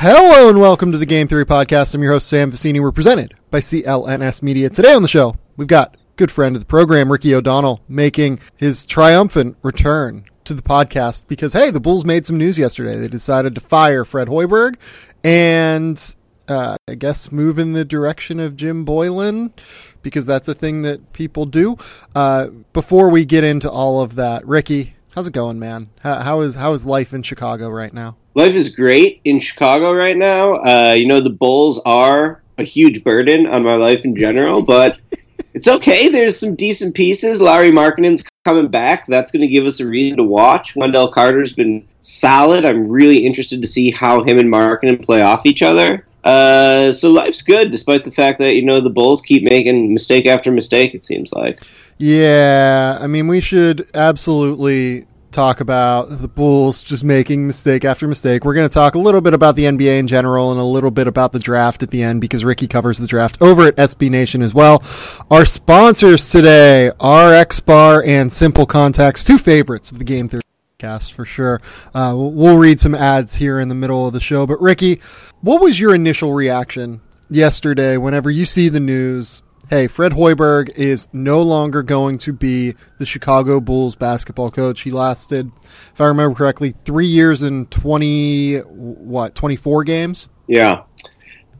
Hello and welcome to the Game Theory Podcast. I'm your host, Sam Vecenie. We're presented by CLNS Media. Today on the show, we've got good friend of the program, Ricky O'Donnell, making his triumphant return to the podcast because, hey, the Bulls made some news yesterday. They decided to fire Fred Hoiberg and uh, I guess move in the direction of Jim Boylan because that's a thing that people do. Uh, before we get into all of that, Ricky, how's it going, man? How, how is how is life in Chicago right now? Life is great in Chicago right now. Uh, you know, the Bulls are a huge burden on my life in general, but it's okay. There's some decent pieces. Lauri Markkanen's coming back. That's going to give us a reason to watch. Wendell Carter's been solid. I'm really interested to see how him and Markkanen play off each other. Uh, so life's good, despite the fact that you know the Bulls keep making mistake after mistake. It seems like. Yeah, I mean, we should absolutely talk about the Bulls just making mistake after mistake. We're going to talk a little bit about the NBA in general and a little bit about the draft at the end because Ricky covers the draft over at SB Nation as well. Our sponsors today are X Bar and Simple Contacts, two favorites of the Game Theory cast for sure. Uh, we'll read some ads here in the middle of the show. But Ricky, what was your initial reaction yesterday whenever you see the news hey, Fred Hoiberg is no longer going to be the Chicago Bulls basketball coach. He lasted, if I remember correctly, three years and 20, what, 24 games? Yeah.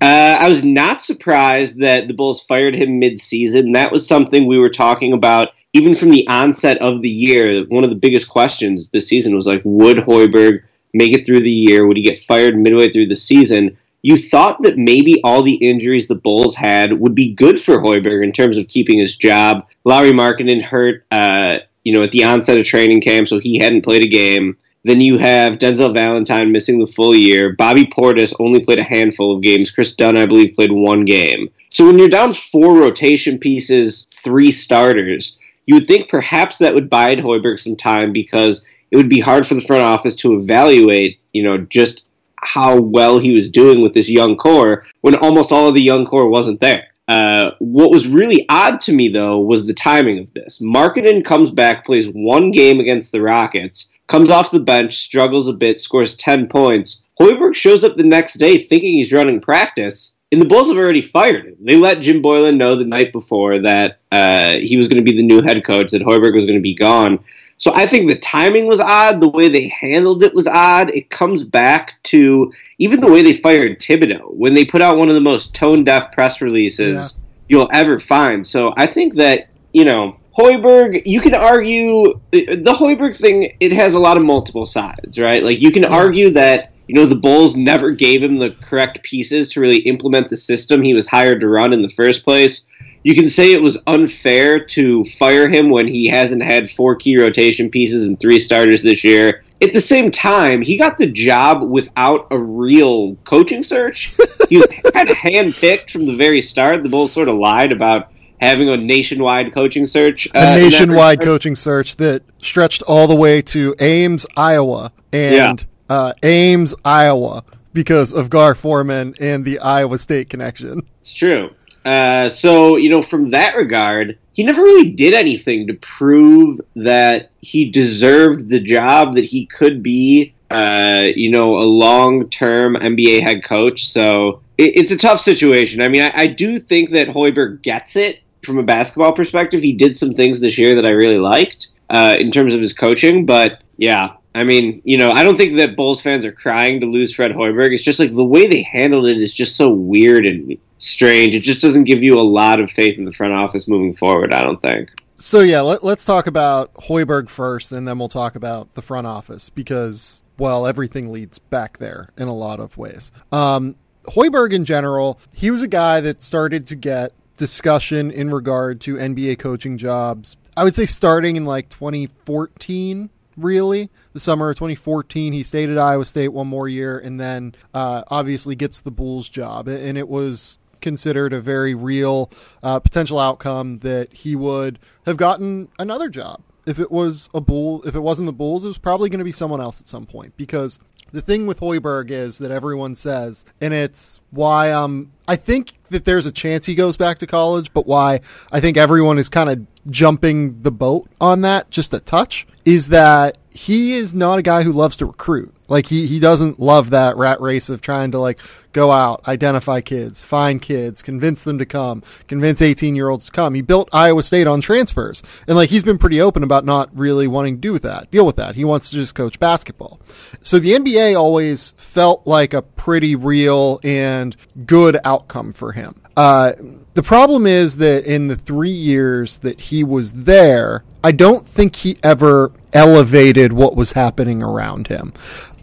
Uh, I was not surprised that the Bulls fired him mid-season. That was something we were talking about even from the onset of the year. One of the biggest questions this season was like, would Hoiberg make it through the year? Would he get fired midway through the season? You thought that maybe all the injuries the Bulls had would be good for Hoiberg in terms of keeping his job. Lauri Markkanen hurt, uh, you know, at the onset of training camp, so he hadn't played a game. Then you have Denzel Valentine missing the full year. Bobby Portis only played a handful of games. Kris Dunn, I believe, played one game. So when you're down four rotation pieces, three starters, you would think perhaps that would buy Hoiberg some time because it would be hard for the front office to evaluate, you know, just how well he was doing with this young core when almost all of the young core wasn't there. Uh, what was really odd to me, though, was the timing of this. Markkanen comes back, plays one game against the Rockets, comes off the bench, struggles a bit, scores 10 points. Hoiberg shows up the next day thinking he's running practice, and the Bulls have already fired him. They let Jim Boylan know the night before that uh, he was going to be the new head coach, that Hoiberg was going to be gone. So I think the timing was odd. The way they handled it was odd. It comes back to even the way they fired Thibodeau when they put out one of the most tone deaf press releases yeah. you'll ever find. So I think that, you know, Hoiberg, you can argue the Hoiberg thing, it has a lot of multiple sides, right? Like you can yeah. argue that, you know, the Bulls never gave him the correct pieces to really implement the system he was hired to run in the first place you can say it was unfair to fire him when he hasn't had four key rotation pieces and three starters this year. At the same time, he got the job without a real coaching search. He was kind of handpicked from the very start. The Bulls sort of lied about having a nationwide coaching search. Uh, a nationwide coaching search that stretched all the way to Ames, Iowa, and yeah. uh, Ames, Iowa, because of Gar Forman and the Iowa State connection. It's true. Uh, so, you know, from that regard, he never really did anything to prove that he deserved the job that he could be, uh, you know, a long term NBA head coach. So it, it's a tough situation. I mean, I, I do think that Hoiberg gets it from a basketball perspective. He did some things this year that I really liked uh, in terms of his coaching, but yeah, I mean, you know, I don't think that Bulls fans are crying to lose Fred Hoiberg. It's just like the way they handled it is just so weird and strange. It just doesn't give you a lot of faith in the front office moving forward, I don't think. So, yeah, let, us talk about Hoiberg first, and then we'll talk about the front office because, well, everything leads back there in a lot of ways. Um, Hoiberg, in general, he was a guy that started to get discussion in regard to NBA coaching jobs. I would say starting in like 2014 really. The summer of 2014, he stayed at Iowa State one more year and then uh, obviously gets the Bulls job. And it was considered a very real uh, potential outcome that he would have gotten another job. If it was a bull, if it wasn't the Bulls, it was probably going to be someone else at some point because the thing with Hoiberg is that everyone says, and it's why um I think that there's a chance he goes back to college, but why I think everyone is kind of jumping the boat on that just a touch is that he is not a guy who loves to recruit. Like he he doesn't love that rat race of trying to like go out, identify kids, find kids, convince them to come, convince 18 year olds to come. He built Iowa State on transfers. And like he's been pretty open about not really wanting to do with that, deal with that. He wants to just coach basketball. So the NBA always felt like a pretty real and good outcome for him. Uh, the problem is that in the three years that he was there, I don't think he ever elevated what was happening around him.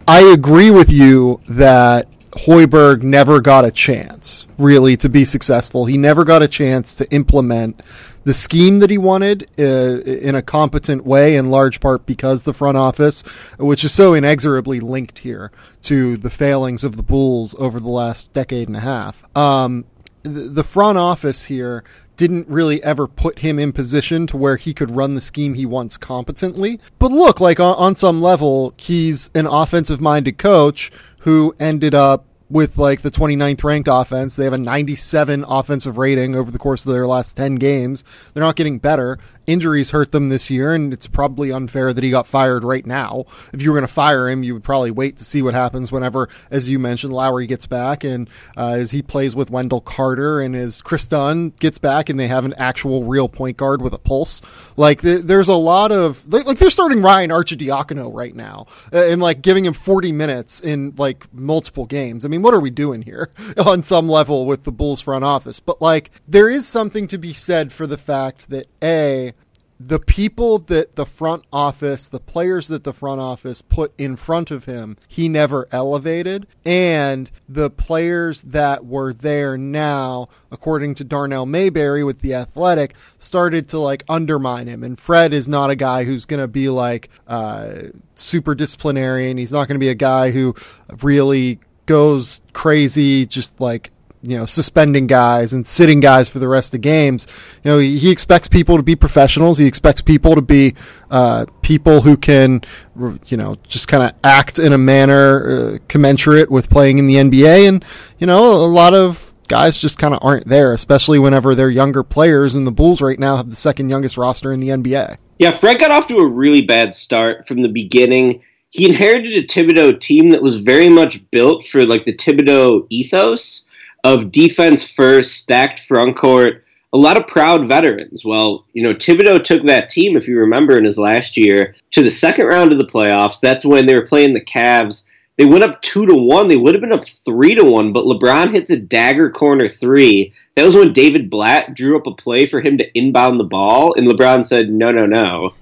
I agree with you that Hoiberg never got a chance really to be successful. He never got a chance to implement the scheme that he wanted uh, in a competent way, in large part because the front office, which is so inexorably linked here to the failings of the Bulls over the last decade and a half. Um, the front office here didn't really ever put him in position to where he could run the scheme he wants competently. But look, like on, on some level, he's an offensive minded coach who ended up with like the 29th ranked offense. They have a 97 offensive rating over the course of their last 10 games. They're not getting better. Injuries hurt them this year, and it's probably unfair that he got fired right now. If you were going to fire him, you would probably wait to see what happens whenever, as you mentioned, Lauri gets back and uh, as he plays with Wendell Carter and as Kris Dunn gets back and they have an actual real point guard with a pulse. Like th- there's a lot of like they're starting Ryan Arcidiacono right now uh, and like giving him 40 minutes in like multiple games. I mean, what are we doing here on some level with the Bulls front office? But like there is something to be said for the fact that a the people that the front office, the players that the front office put in front of him, he never elevated. And the players that were there now, according to Darnell Mayberry with the Athletic, started to like undermine him. And Fred is not a guy who's going to be like uh, super disciplinarian. He's not going to be a guy who really goes crazy, just like you know, suspending guys and sitting guys for the rest of games. You know, he, he expects people to be professionals. He expects people to be uh, people who can, you know, just kind of act in a manner uh, commensurate with playing in the NBA. And, you know, a lot of guys just kind of aren't there, especially whenever they're younger players. And the Bulls right now have the second youngest roster in the NBA. Yeah, Fred got off to a really bad start from the beginning. He inherited a Thibodeau team that was very much built for like the Thibodeau ethos of defense first, stacked front court, a lot of proud veterans. Well, you know, Thibodeau took that team, if you remember, in his last year to the second round of the playoffs. That's when they were playing the Cavs. They went up two to one. They would have been up three to one, but LeBron hits a dagger corner three. That was when David Blatt drew up a play for him to inbound the ball, and LeBron said, "No, no, no."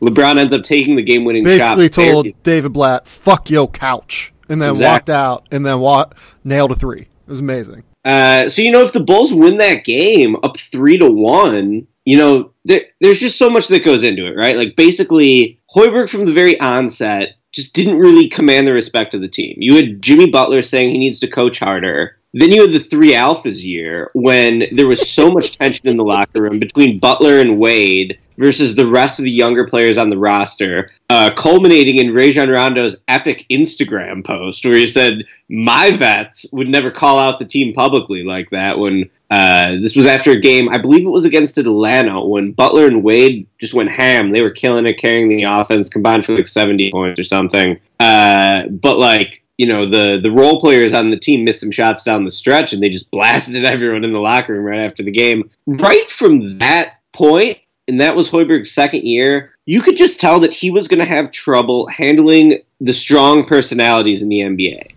LeBron ends up taking the game-winning shot. Basically told David Blatt, "Fuck yo couch," and then exactly. walked out, and then wa- nailed a three. It was amazing. Uh, so you know, if the Bulls win that game up three to one, you know, there, there's just so much that goes into it, right? Like basically, Hoiberg from the very onset just didn't really command the respect of the team. You had Jimmy Butler saying he needs to coach harder. Then you had the three alphas year when there was so much tension in the locker room between Butler and Wade versus the rest of the younger players on the roster, uh, culminating in Rajon Rondo's epic Instagram post where he said, "My vets would never call out the team publicly like that." When uh, this was after a game, I believe it was against Atlanta, when Butler and Wade just went ham. They were killing it, carrying the offense, combined for like seventy points or something. Uh, but like you know the the role players on the team missed some shots down the stretch and they just blasted everyone in the locker room right after the game. Right from that point, and that was Hoiberg's second year, you could just tell that he was going to have trouble handling the strong personalities in the NBA.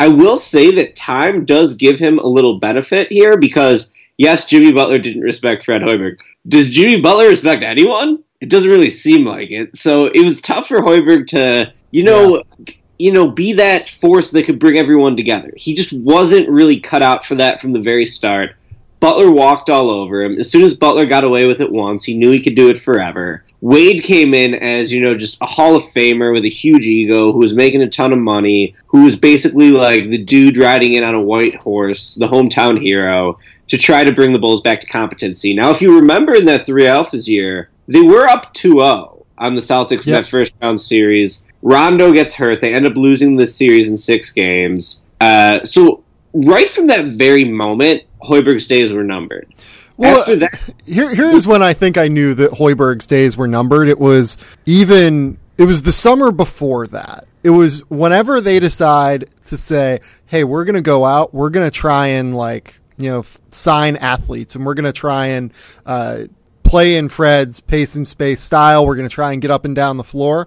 I will say that time does give him a little benefit here because yes, Jimmy Butler didn't respect Fred Hoiberg. Does Jimmy Butler respect anyone? It doesn't really seem like it. So it was tough for Hoiberg to, you know, yeah you know, be that force that could bring everyone together. He just wasn't really cut out for that from the very start. Butler walked all over him. As soon as Butler got away with it once, he knew he could do it forever. Wade came in as, you know, just a Hall of Famer with a huge ego who was making a ton of money, who was basically like the dude riding in on a white horse, the hometown hero, to try to bring the Bulls back to competency. Now, if you remember in that three Alphas year, they were up 2 0 on the Celtics yep. in that first round series. Rondo gets hurt. They end up losing the series in six games. Uh, so right from that very moment, Hoiberg's days were numbered. Well, that, here, here's when I think I knew that Hoiberg's days were numbered. It was even it was the summer before that. It was whenever they decide to say, "Hey, we're going to go out. We're going to try and like you know f- sign athletes, and we're going to try and uh, play in Fred's pace and space style. We're going to try and get up and down the floor."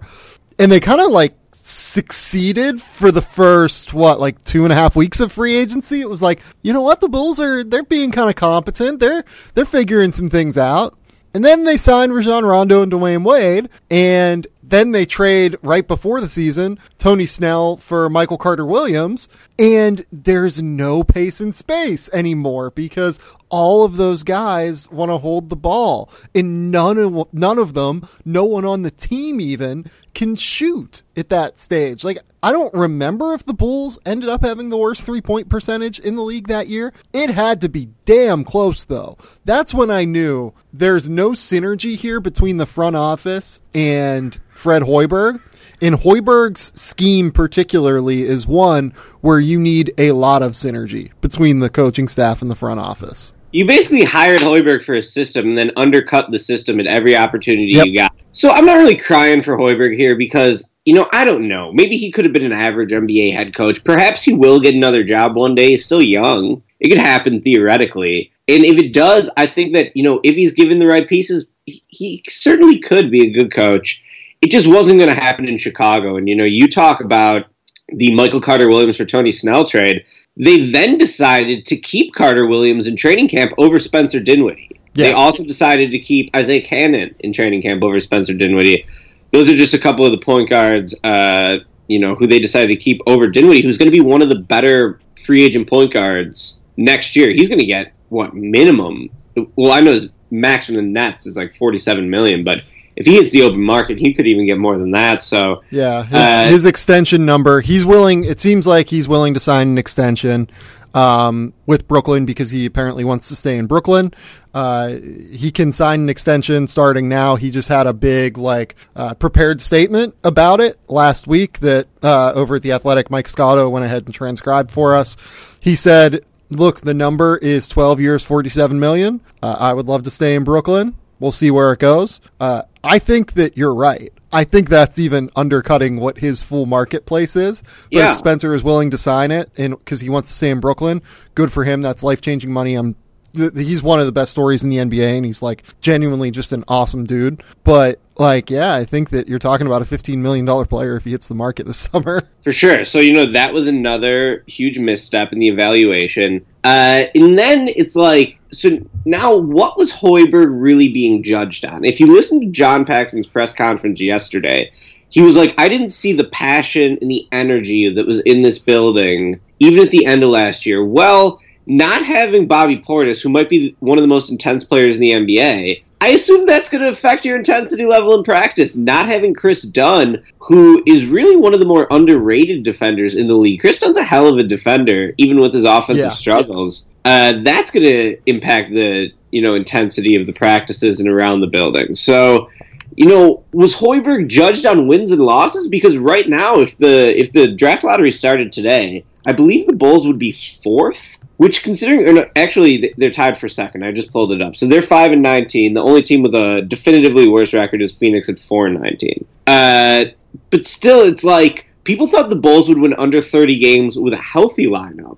And they kind of like succeeded for the first what like two and a half weeks of free agency. It was like, you know what, the Bulls are they're being kind of competent. They're they're figuring some things out. And then they signed Rajon Rondo and Dwyane Wade, and then they trade right before the season Tony Snell for Michael Carter Williams, and there's no pace and space anymore because all of those guys want to hold the ball, and none of none of them, no one on the team even can shoot at that stage. Like I don't remember if the Bulls ended up having the worst three point percentage in the league that year. It had to be damn close though. That's when I knew there's no synergy here between the front office and Fred Hoiberg. And Hoiberg's scheme, particularly, is one where you need a lot of synergy between the coaching staff and the front office. You basically hired Hoiberg for a system and then undercut the system at every opportunity Yep. you got. So I'm not really crying for Hoiberg here because, you know, I don't know. Maybe he could have been an average NBA head coach. Perhaps he will get another job one day. He's still young. It could happen theoretically. And if it does, I think that, you know, if he's given the right pieces, he- certainly could be a good coach. It just wasn't going to happen in Chicago. And, you know, you talk about the Michael Carter Williams for Tony Snell trade. They then decided to keep Carter Williams in training camp over Spencer Dinwiddie. They also decided to keep Isaiah Canaan in training camp over Spencer Dinwiddie. Those are just a couple of the point guards, uh, you know, who they decided to keep over Dinwiddie, who's going to be one of the better free agent point guards next year. He's going to get what minimum? Well, I know his max from the Nets is like forty-seven million, but if he hits the open market, he could even get more than that. So Yeah, his, Uh, his extension number. He's willing. It seems like he's willing to sign an extension um, with Brooklyn because he apparently wants to stay in Brooklyn. Uh, he can sign an extension starting now. He just had a big like uh, prepared statement about it last week that uh, over at the Athletic, Mike Scotto went ahead and transcribed for us. He said, "Look, the number is 12 years, 47 million. Uh, I would love to stay in Brooklyn." We'll see where it goes. Uh, I think that you're right. I think that's even undercutting what his full marketplace is. But Yeah. if Spencer is willing to sign it, and because he wants to stay in Brooklyn, good for him. That's life changing money. I'm. He's one of the best stories in the NBA, and he's like genuinely just an awesome dude. But like, yeah, I think that you're talking about a 15 million dollar player if he hits the market this summer. For sure. So, you know, that was another huge misstep in the evaluation. Uh, and then it's like, so now what was Hoiberg really being judged on? If you listen to John Paxson's press conference yesterday, he was like, I didn't see the passion and the energy that was in this building, even at the end of last year. Well, not having Bobby Portis, who might be one of the most intense players in the NBA, I assume that's going to affect your intensity level in practice. Not having Kris Dunn, who is really one of the more underrated defenders in the league. Kris Dunn's a hell of a defender, even with his offensive Yeah. struggles. Uh, that's going to impact the you know intensity of the practices and around the building. So, you know, was Hoiberg judged on wins and losses? Because right now, if the if the draft lottery started today, I believe the Bulls would be fourth. Which, considering, or no, actually, they're tied for second. I just pulled it up. So they're five and nineteen. The only team with a definitively worse record is Phoenix at four and nineteen. Uh, but still, it's like people thought the Bulls would win under thirty games with a healthy lineup,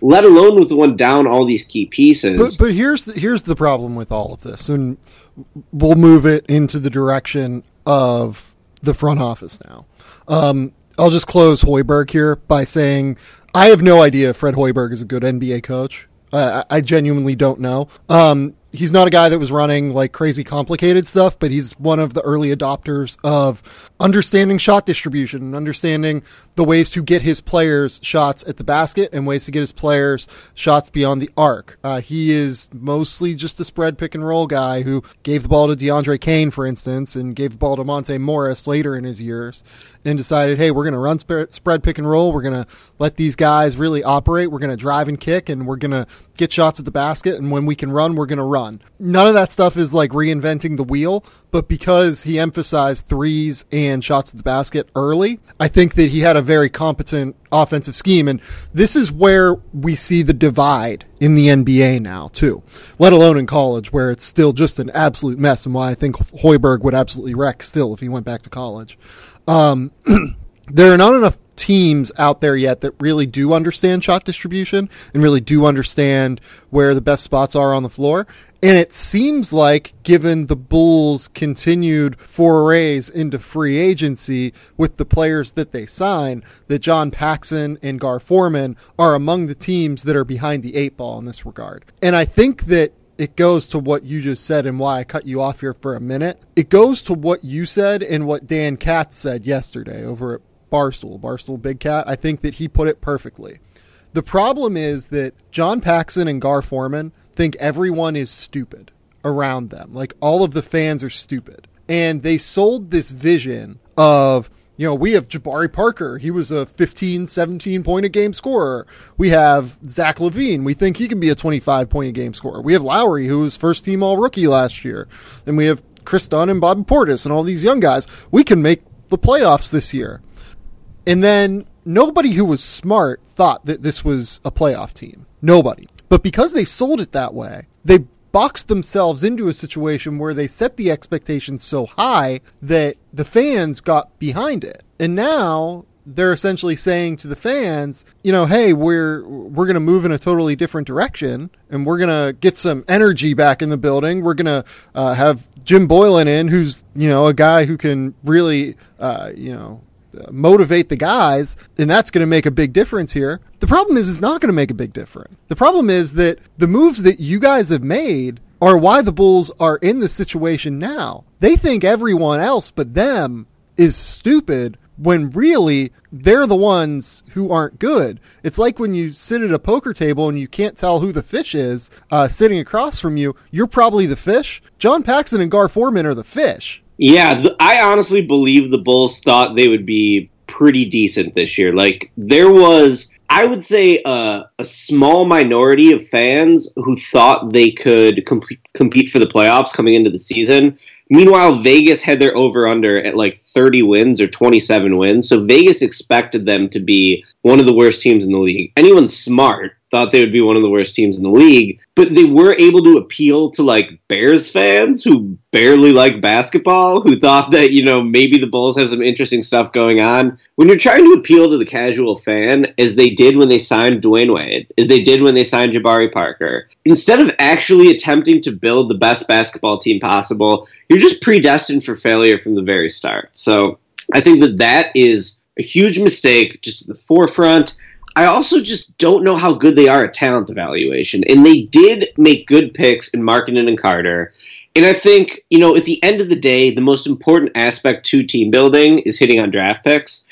let alone with one down all these key pieces. But but here's the, here's the problem with all of this, and we'll move it into the direction of the front office now. Um, I'll just close Hoiberg here by saying I have no idea if Fred Hoiberg is a good NBA coach. I I genuinely don't know. Um, he's not a guy that was running like crazy complicated stuff, but he's one of the early adopters of understanding shot distribution and understanding the ways to get his players shots at the basket and ways to get his players shots beyond the arc. Uh, he is mostly just a spread pick and roll guy who gave the ball to DeAndre Kane, for instance, and gave the ball to Monte Morris later in his years. And decided, hey, we're going to run sp- spread pick and roll. We're going to let these guys really operate. We're going to drive and kick, and we're going to get shots at the basket. And when we can run, we're going to run. None of that stuff is like reinventing the wheel, but because he emphasized threes and shots at the basket early, I think that he had a very competent offensive scheme. And this is where we see the divide in the NBA now, too, let alone in college, where it's still just an absolute mess, and why I think Hoiberg would absolutely wreck still if he went back to college. Um, there are not enough teams out there yet that really do understand shot distribution and really do understand where the best spots are on the floor. And it seems like, given the Bulls' continued forays into free agency with the players that they sign, that John Paxson and Gar Forman are among the teams that are behind the eight ball in this regard. And I think that it goes to what you just said and why I cut you off here for a minute. It goes to what you said and what Dan Katz said yesterday over at Barstool, Barstool Big Cat. I think that he put it perfectly. The problem is that John Paxson and Gar Forman think everyone is stupid around them. Like all of the fans are stupid. And they sold this vision of you know, we have Jabari Parker. He was a 15, 17 point a game scorer. We have Zach LaVine. We think he can be a 25 point a game scorer. We have Lauri, who was first team all rookie last year. And we have Kris Dunn and Bob Portis and all these young guys. We can make the playoffs this year. And then nobody who was smart thought that this was a playoff team. Nobody. But because they sold it that way, they boxed themselves into a situation where they set the expectations so high that the fans got behind it. And now they're essentially saying to the fans, you know, hey, we're we're going to move in a totally different direction, and we're going to get some energy back in the building. We're going to uh, have Jim Boylan in, who's you know a guy who can really, uh, you know, motivate the guys, and that's going to make a big difference here. The problem is, it's not going to make a big difference. The problem is that the moves that you guys have made are why the Bulls are in this situation now. They think everyone else but them is stupid when really they're the ones who aren't good. It's like when you sit at a poker table and you can't tell who the fish is uh, sitting across from you. You're probably the fish. John Paxson and Gar Forman are the fish. Yeah, th- I honestly believe the Bulls thought they would be pretty decent this year. Like there was, I would say, uh, a small minority of fans who thought they could comp- compete for the playoffs coming into the season. Meanwhile, Vegas had their over under at like 30 wins or 27 wins. So Vegas expected them to be one of the worst teams in the league. Anyone smart thought they would be one of the worst teams in the league, but they were able to appeal to like Bears fans who barely like basketball, who thought that, you know, maybe the Bulls have some interesting stuff going on. When you're trying to appeal to the casual fan, as they did when they signed Dwyane Wade, as they did when they signed Jabari Parker, instead of actually attempting to build the best basketball team possible, you're just predestined for failure from the very start. So I think that that is a huge mistake just at the forefront. I also just don't know how good they are at talent evaluation. And they did make good picks in Markkanen and Carter. And I think, you know, at the end of the day, the most important aspect to team building is hitting on draft picks.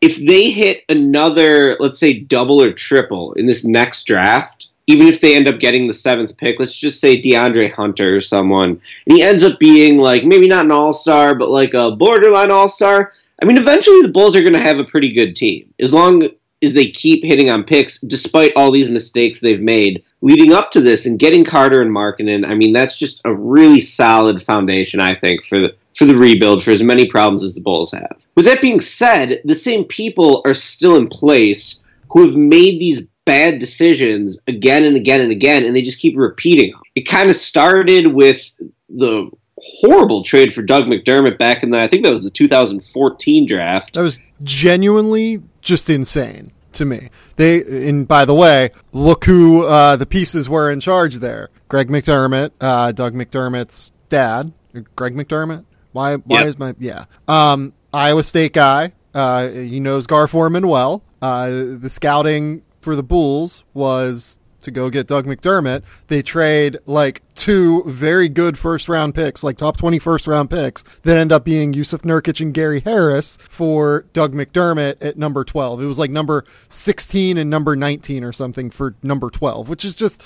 If they hit another, let's say, double or triple in this next draft, even if they end up getting the seventh pick, let's just say DeAndre Hunter or someone, and he ends up being like maybe not an all star, but like a borderline all star. I mean, eventually the Bulls are going to have a pretty good team as long is they keep hitting on picks despite all these mistakes they've made leading up to this and getting Carter and Markkanen. I mean, that's just a really solid foundation, I think, for the for the rebuild for as many problems as the Bulls have. With that being said, the same people are still in place who have made these bad decisions again and again and again, and they just keep repeating them. It kind of started with the horrible trade for Doug McDermott back in the I think that was the 2014 draft. That was genuinely just insane to me. They and by the way, look who uh, the pieces were in charge there. Greg McDermott, uh, Doug McDermott's dad, Greg McDermott. Why? Why yep. is my yeah? Um, Iowa State guy. Uh, he knows Gar Forman well. Uh, the scouting for the Bulls was to go get Doug McDermott, they trade like two very good first round picks, like top 20 first round picks, that end up being Yusuf Nurkic and Gary Harris for Doug McDermott at number 12. It was like number 16 and number 19 or something for number 12, which is just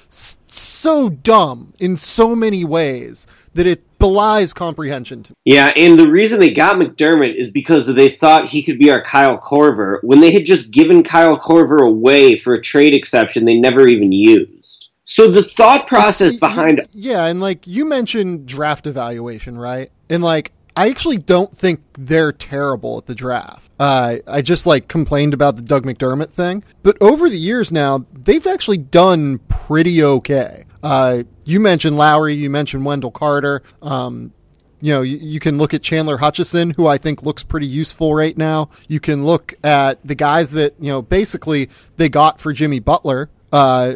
so dumb in so many ways that it belies comprehension. To yeah, and the reason they got McDermott is because they thought he could be our Kyle Korver when they had just given Kyle Korver away for a trade exception they never even used. So the thought process behind yeah, and like you mentioned draft evaluation, right? And like I actually don't think they're terrible at the draft. Uh, I just like complained about the Doug McDermott thing, but over the years now, they've actually done pretty okay. Uh, you mentioned Lauri, you mentioned Wendell Carter. Um, you know, you, you, can look at Chandler Hutchison, who I think looks pretty useful right now. You can look at the guys that, you know, basically they got for Jimmy Butler. Uh,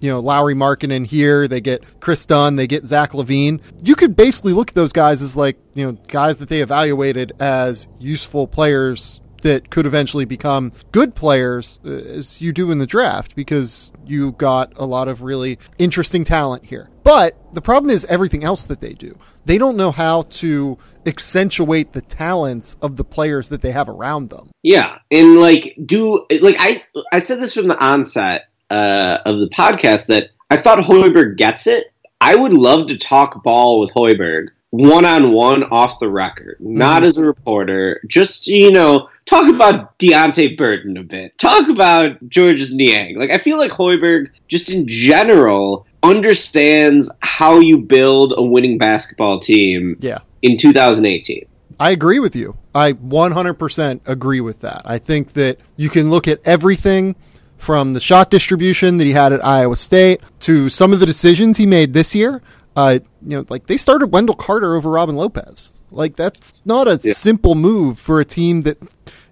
you know, Lauri Markkanen here. They get Kris Dunn. They get Zach LaVine. You could basically look at those guys as like, you know, guys that they evaluated as useful players that could eventually become good players uh, as you do in the draft because you got a lot of really interesting talent here. But the problem is everything else that they do. They don't know how to accentuate the talents of the players that they have around them. Yeah, and like do like I I said this from the onset uh, of the podcast that I thought Hoiberg gets it. I would love to talk ball with Hoiberg one on one off the record, not mm. as a reporter. Just you know, talk about Deonte Burton a bit. Talk about Georges Niang. Like I feel like Hoiberg, just in general, understands how you build a winning basketball team. Yeah. In 2018. I agree with you. I 100% agree with that. I think that you can look at everything from the shot distribution that he had at Iowa State to some of the decisions he made this year. Uh, you know, like they started Wendell Carter over Robin Lopez. Like that's not a yeah. simple move for a team that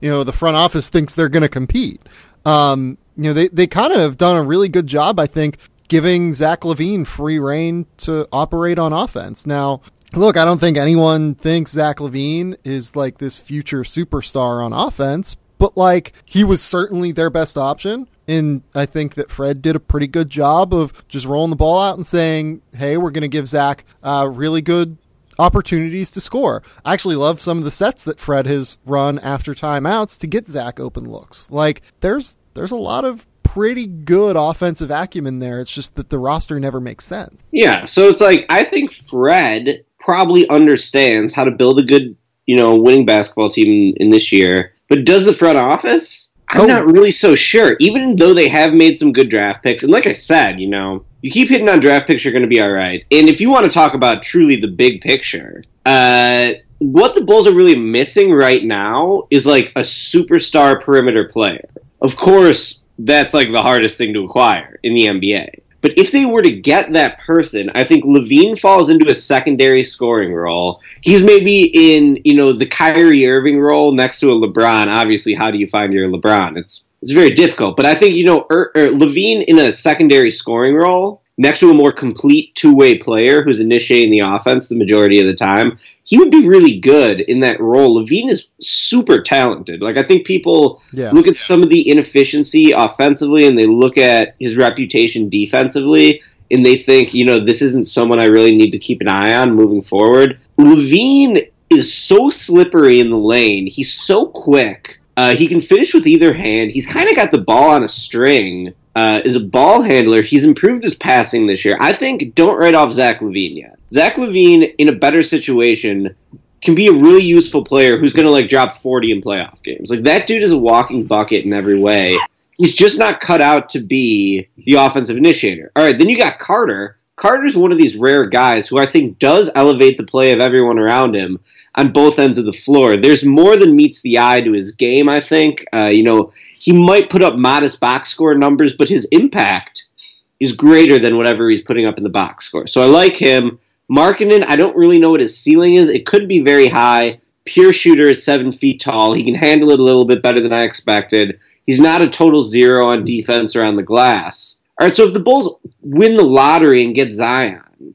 you know the front office thinks they're going to compete. Um, you know, they they kind of have done a really good job, I think, giving Zach LaVine free reign to operate on offense. Now, look, I don't think anyone thinks Zach LaVine is like this future superstar on offense, but like he was certainly their best option. And I think that Fred did a pretty good job of just rolling the ball out and saying, hey, we're going to give Zach uh, really good opportunities to score. I actually love some of the sets that Fred has run after timeouts to get Zach open looks. Like there's there's a lot of pretty good offensive acumen there. It's just that the roster never makes sense. Yeah, so it's like I think Fred probably understands how to build a good, you know, winning basketball team in, in this year. But does the front office? I'm oh. not really so sure. Even though they have made some good draft picks, and like I said, you know, you keep hitting on draft picks, you're going to be all right. And if you want to talk about truly the big picture, uh, what the Bulls are really missing right now is like a superstar perimeter player. Of course, that's like the hardest thing to acquire in the NBA. But if they were to get that person, I think LaVine falls into a secondary scoring role. He's maybe in, you know, the Kyrie Irving role next to a LeBron. Obviously, how do you find your LeBron? It's it's very difficult. But I think, you know, er, er, LaVine in a secondary scoring role next to a more complete two way player who's initiating the offense the majority of the time, he would be really good in that role. LaVine is super talented. Like I think people yeah. look at some of the inefficiency offensively and they look at his reputation defensively and they think, you know, this isn't someone I really need to keep an eye on moving forward. LaVine is so slippery in the lane. He's so quick. Uh, he can finish with either hand. He's kind of got the ball on a string. Uh, is a ball handler. He's improved his passing this year. I think don't write off Zach LaVine yet. Zach LaVine in a better situation can be a really useful player who's going to like drop 40 in playoff games. Like that dude is a walking bucket in every way. He's just not cut out to be the offensive initiator. All right, then you got Carter. Carter's one of these rare guys who I think does elevate the play of everyone around him on both ends of the floor. There's more than meets the eye to his game, I think. Uh, you know, he might put up modest box score numbers, but his impact is greater than whatever he's putting up in the box score. So I like him. Markkanen, I don't really know what his ceiling is. It could be very high. Pure shooter is seven feet tall. He can handle it a little bit better than I expected. He's not a total zero on defense around the glass. All right, so if the Bulls win the lottery and get Zion,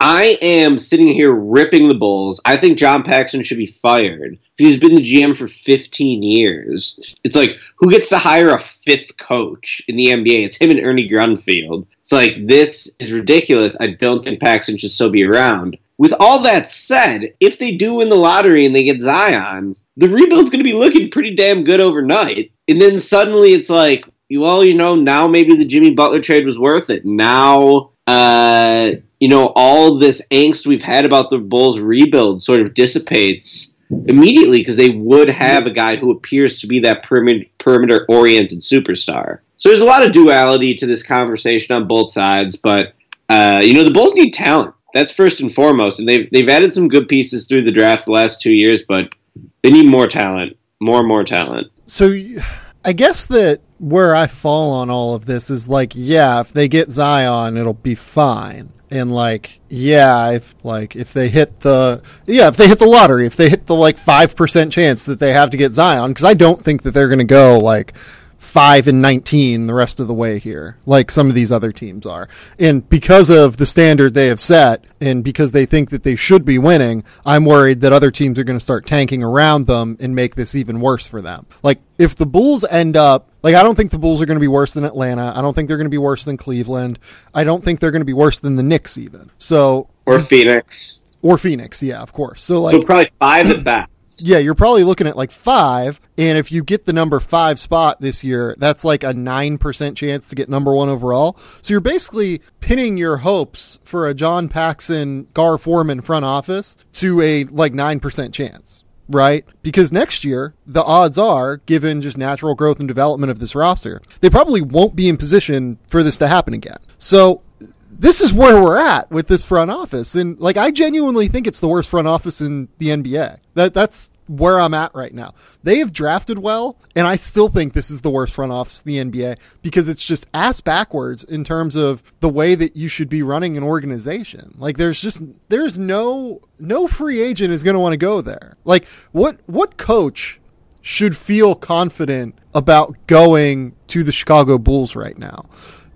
I am sitting here ripping the Bulls. I think John Paxson should be fired. He's been the GM for 15 years. It's like, who gets to hire a fifth coach in the NBA? It's him and Ernie Grunfeld. It's like, this is ridiculous. I don't think Paxson should still be around. With all that said, if they do win the lottery and they get Zion, the rebuild's going to be looking pretty damn good overnight. And then suddenly it's like, well, you know, now maybe the Jimmy Butler trade was worth it. Now, uh, you know, all this angst we've had about the Bulls rebuild sort of dissipates immediately because they would have a guy who appears to be that perimeter oriented superstar. So there's a lot of duality to this conversation on both sides, but uh, you know the Bulls need talent. That's first and foremost, and they've they've added some good pieces through the draft the last two years, but they need more talent, more and more talent. So, I guess that where I fall on all of this is like, yeah, if they get Zion, it'll be fine. And like yeah if like if they hit the yeah if they hit the lottery if they hit the like 5% chance that they have to get Zion because I don't think that they're to go like 5 and 19 the rest of the way here like some of these other teams are. And because of the standard they have set and because they think that they should be winning i'm worried that other teams are going to start tanking around them and make this even worse for them. Like if the bulls end up like i don't think the bulls are going to be worse than atlanta. I don't think they're going to be worse than cleveland. I don't think they're going to be worse than the knicks even. So or phoenix. Or phoenix yeah of course. So like so probably five at best yeah, you're probably looking at like five. And if you get the number five spot this year, that's like a 9% chance to get number one overall. So you're basically pinning your hopes for a John Paxson, Gar Forman front office to a like 9% chance. Right? Because next year, the odds are, given just natural growth and development of this roster, they probably won't be in position for this to happen again. So this is where we're at with this front office. And like, I genuinely think it's the worst front office in the NBA. That that's where I'm at right now. They have drafted well, and I still think this is the worst front office in the NBA because it's just ass backwards in terms of the way that you should be running an organization. Like there's just there's no no free agent is going to want to go there. Like what what coach should feel confident about going to the Chicago Bulls right now?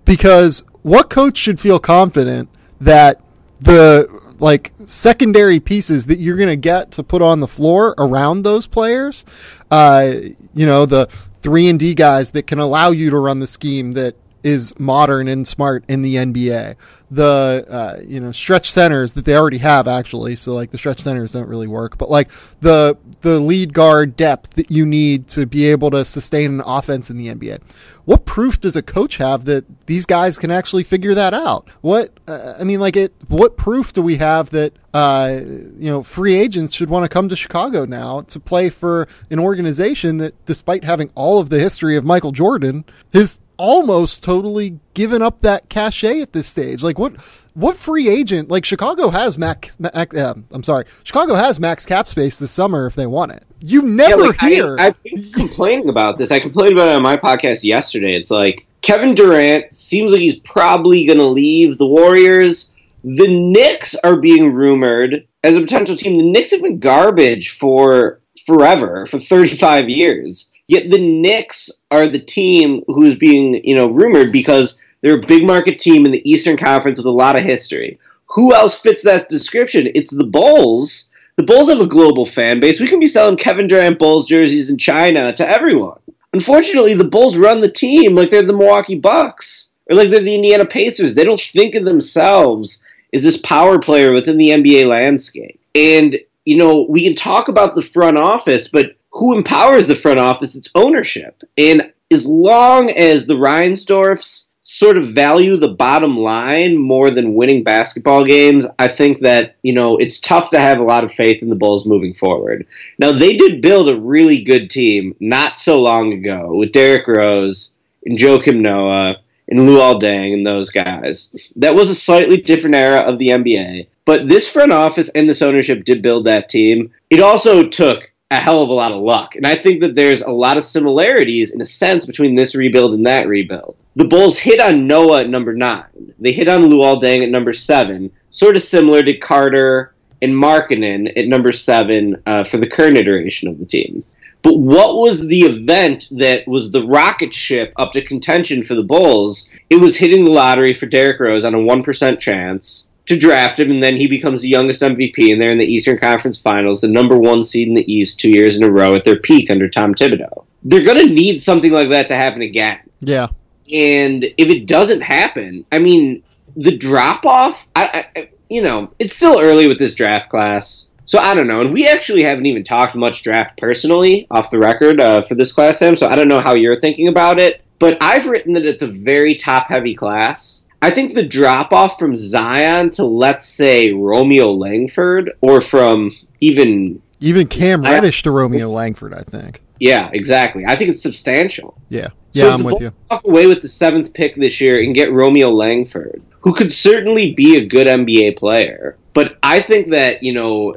Because what coach should feel confident that the like secondary pieces that you're going to get to put on the floor around those players, uh, you know, the three and D guys that can allow you to run the scheme that is modern and smart in the NBA. The uh, you know stretch centers that they already have actually, so like the stretch centers don't really work, but like the the lead guard depth that you need to be able to sustain an offense in the NBA. What proof does a coach have that these guys can actually figure that out? What uh, I mean, like it. What proof do we have that uh, you know free agents should want to come to Chicago now to play for an organization that, despite having all of the history of Michael Jordan, his almost totally given up that cachet at this stage. Like what what free agent like Chicago has max, max uh, I'm sorry. Chicago has max cap space this summer if they want it. You never yeah, like, hear I, have been complaining about this. I complained about it on my podcast yesterday. It's like Kevin Durant seems like he's probably going to leave the Warriors. The Knicks are being rumored as a potential team. The Knicks have been garbage for forever, for 35 years. Yet the Knicks are the team who's being, you know, rumored because they're a big market team in the Eastern Conference with a lot of history. Who else fits that description? It's the Bulls. The Bulls have a global fan base. We can be selling Kevin Durant Bulls jerseys in China to everyone. Unfortunately, the Bulls run the team like they're the Milwaukee Bucks or like they're the Indiana Pacers. They don't think of themselves as this power player within the NBA landscape. And, you know, we can talk about the front office, but who empowers the front office? It's ownership. And as long as the Reinsdorfs sort of value the bottom line more than winning basketball games, I think that, you know, it's tough to have a lot of faith in the Bulls moving forward. Now, they did build a really good team not so long ago with Derrick Rose and Joakim Noah and Luol Deng and those guys. That was a slightly different era of the NBA. But this front office and this ownership did build that team. It also took a hell of a lot of luck. And I think that there's a lot of similarities in a sense between this rebuild and that rebuild. The Bulls hit on Noah at number nine. They hit on Luol Deng at number seven, sort of similar to Carter and Markkanen at number seven uh, for the current iteration of the team. But what was the event that was the rocket ship up to contention for the Bulls? It was hitting the lottery for Derrick Rose on a 1% chance to draft him, and then he becomes the youngest MVP, and they're in the Eastern Conference Finals, the number one seed in the East two years in a row at their peak under Tom Thibodeau. They're going to need something like that to happen again. Yeah. And if it doesn't happen, I mean, the drop off, I, I, you know, it's still early with this draft class. So I don't know, and we actually haven't even talked much draft personally off the record uh, for this class, Sam. So I don't know how you're thinking about it, but I've written that it's a very top heavy class. I think the drop off from Zion to let's say Romeo Langford, or from even even Cam Reddish I, to Romeo Langford, I think. Yeah, exactly. I think it's substantial. Yeah, yeah, so I'm with you. Walk away with the seventh pick this year and get Romeo Langford, who could certainly be a good NBA player. But I think that you know,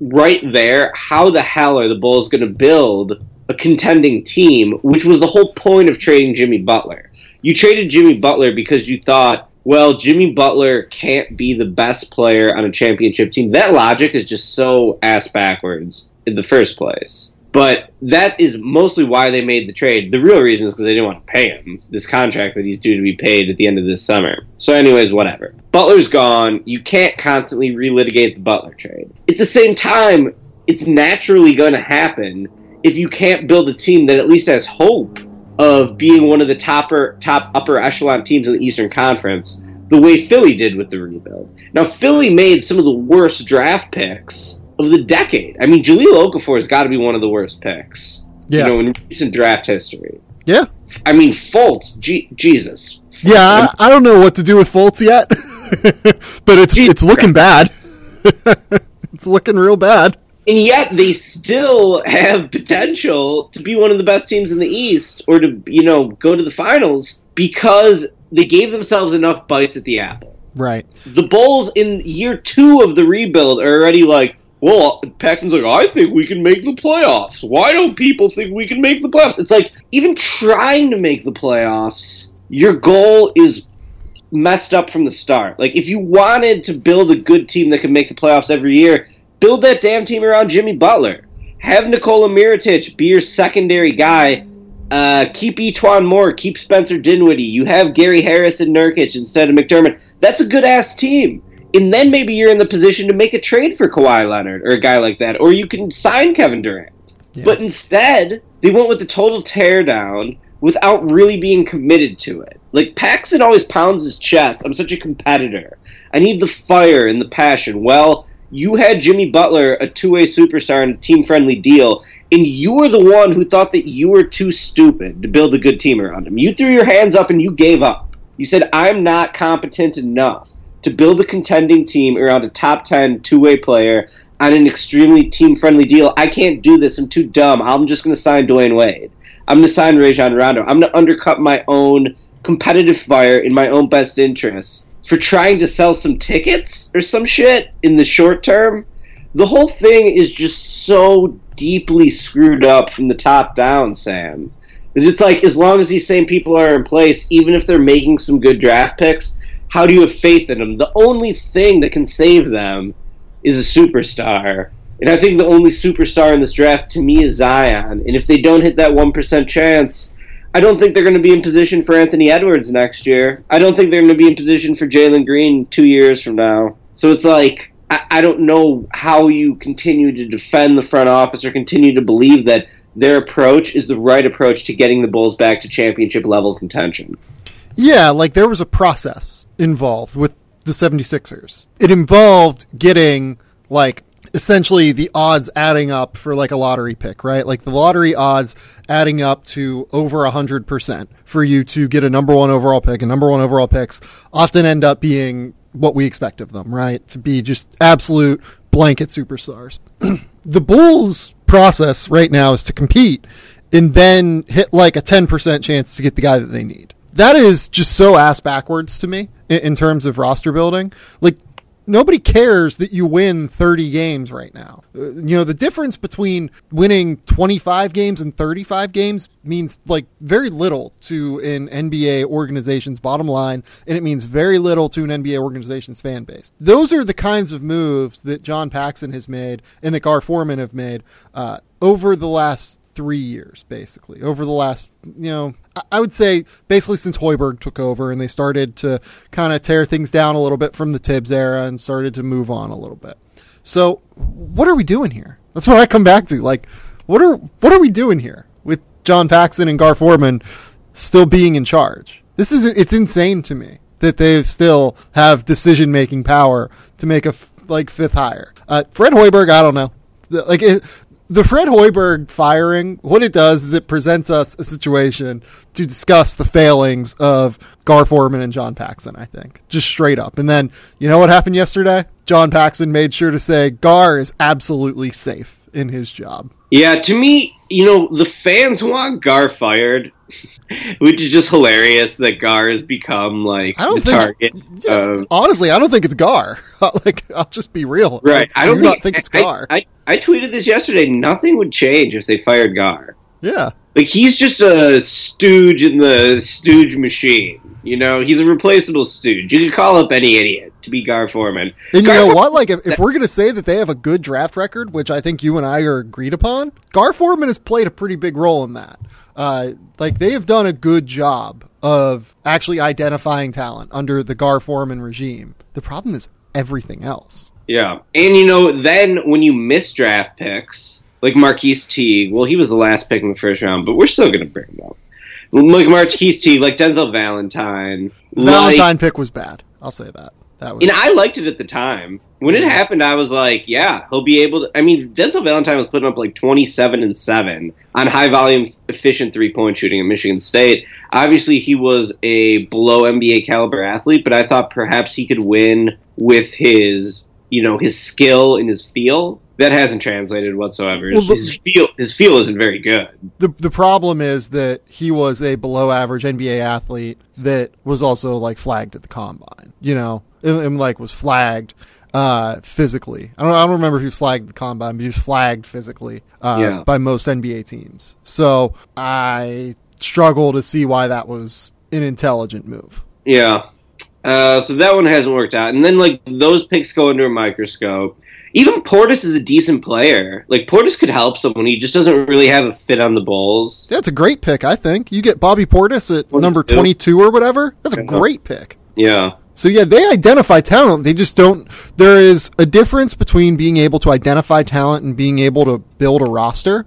right there, how the hell are the Bulls going to build a contending team? Which was the whole point of trading Jimmy Butler. You traded Jimmy Butler because you thought well, Jimmy Butler can't be the best player on a championship team. That logic is just so ass backwards in the first place. But that is mostly why they made the trade. The real reason is because they didn't want to pay him this contract that he's due to be paid at the end of this summer. So, anyways, whatever. Butler's gone. You can't constantly relitigate the Butler trade. At the same time, it's naturally going to happen if you can't build a team that at least has hope of being one of the topper, top upper echelon teams in the Eastern Conference, the way Philly did with the rebuild. Now, Philly made some of the worst draft picks of the decade. I mean, Jahlil Okafor has got to be one of the worst picks. Yeah. You know, in recent draft history. Yeah. I mean, Fultz, G- Jesus. Yeah, I, I, don't know what to do with Fultz yet, but it's Jesus it's looking bad. it's looking real bad. And yet they still have potential to be one of the best teams in the East or to, you know, go to the finals because they gave themselves enough bites at the apple. Right. The Bulls in year two of the rebuild are already like, well, Paxson's like, I think we can make the playoffs. Why don't people think we can make the playoffs? It's like, even trying to make the playoffs, your goal is messed up from the start. Like, if you wanted to build a good team that can make the playoffs every year, build that damn team around Jimmy Butler. Have Nikola Mirotic be your secondary guy. Uh, keep E'Twaun Moore. Keep Spencer Dinwiddie. You have Gary Harris and Nurkic instead of McDermott. That's a good ass team and then maybe you're in the position to make a trade for Kawhi Leonard or a guy like that, or you can sign Kevin Durant. Yeah. But instead, they went with the total teardown without really being committed to it. Like Paxson always pounds his chest. I'm such a competitor. I need the fire and the passion. Well, you had Jimmy Butler, a two-way superstar, in a team-friendly deal, and you were the one who thought that you were too stupid to build a good team around him. You threw your hands up and you gave up. You said, "I'm not competent enough." to build a contending team around a top 10 two way player on an extremely team friendly deal. I can't do this. I'm too dumb. I'm just going to sign Dwyane Wade. I'm going to sign Rajon Rondo. I'm going to undercut my own competitive fire in my own best interests for trying to sell some tickets or some shit in the short term. The whole thing is just so deeply screwed up from the top down, Sam. It's like as long as these same people are in place, even if they're making some good draft picks, how do you have faith in them? The only thing that can save them is a superstar. And I think the only superstar in this draft to me is Zion. And if they don't hit that 1% chance, I don't think they're going to be in position for Anthony Edwards next year. I don't think they're going to be in position for Jalen Green two years from now. So it's like, I, I don't know how you continue to defend the front office or continue to believe that their approach is the right approach to getting the Bulls back to championship level contention. Yeah, like there was a process involved with the 76ers. It involved getting like essentially the odds adding up for like a lottery pick, right? Like the lottery odds adding up to over 100% for you to get a number 1 overall pick and number 1 overall picks often end up being what we expect of them, right? To be just absolute blanket superstars. the Bulls process right now is to compete and then hit like a 10% chance to get the guy that they need that is just so ass backwards to me in, in terms of roster building. Like nobody cares that you win 30 games right now. Uh, you know, the difference between winning 25 games and 35 games means like very little to an NBA organization's bottom line, and it means very little to an NBA organization's fan base. Those are the kinds of moves that John Paxson has made and that Gar Forman have made uh, over the last three years, basically, over the last, you know, I would say basically since Hoiberg took over and they started to kind of tear things down a little bit from the Thibs era and started to move on a little bit. So, what are we doing here? That's what I come back to. Like, what are what are we doing here with John Paxson and Gar Forman still being in charge? This is it's insane to me that they still have decision making power to make a like fifth hire. Uh, Fred Hoiberg, I don't know. Like it, the Fred Hoiberg firing, what it does is it presents us a situation to discuss the failings of Gar Forman and John Paxson, I think. Just straight up. And then, you know what happened yesterday? John Paxson made sure to say Gar is absolutely safe in his job. Yeah, to me, you know, the fans want Gar fired, which is just hilarious that Gar has become like I the think- target. Yeah, of, honestly, I don't think it's Gar. like, I'll just be real. right. I don't do think, not think it's Gar. I, I, tweeted this yesterday. Nothing would change if they fired Gar. yeah. Like he's just a stooge in the stooge machine. You know, he's a replaceable stooge. You could call up any idiot to be Gar Forman. And you know For- what? Like, if, if we're going to say that they have a good draft record, which I think you and I are agreed upon, Gar Forman has played a pretty big role in that. Uh, like, they have done a good job of actually identifying talent under the Gar Forman regime. The problem is everything else. Yeah. And you know, then when you miss draft picks, like Marquis Teague, well, he was the last pick in the first round, but we're still going to bring him up. Like Marquis Teague, like Denzel Valentine. The like- Valentine pick was bad. I'll say that. That was. and I liked it at the time. When it happened, I was like, yeah, he'll be able to. I mean, Denzel Valentine was putting up like 27 and 7 on high volume, efficient three point shooting at Michigan State. Obviously, he was a below NBA caliber athlete, but I thought perhaps he could win with his, you know, his skill and his feel. That hasn't translated whatsoever. Well, the- his feel, his feel isn't very good. the the problem is that he was a below average NBA athlete that was also like flagged at the combine. You know, and, and, like was flagged uh, physically. I don't I don't remember if he was flagged at the combine, but he was flagged physically uh, Yeah. by most NBA teams. So I struggle to see why that was an intelligent move. Yeah. Uh, so that one hasn't worked out. And then, like, those picks go under a microscope. Even Portis is a decent player. Like, Portis could help someone. He just doesn't really have a fit on the Bulls. That's a great pick, I think. You get Bobby Portis at 22. number twenty two or whatever. That's a great pick. Yeah. So yeah, they identify talent. They just don't. There is a difference between being able to identify talent and being able to build a roster.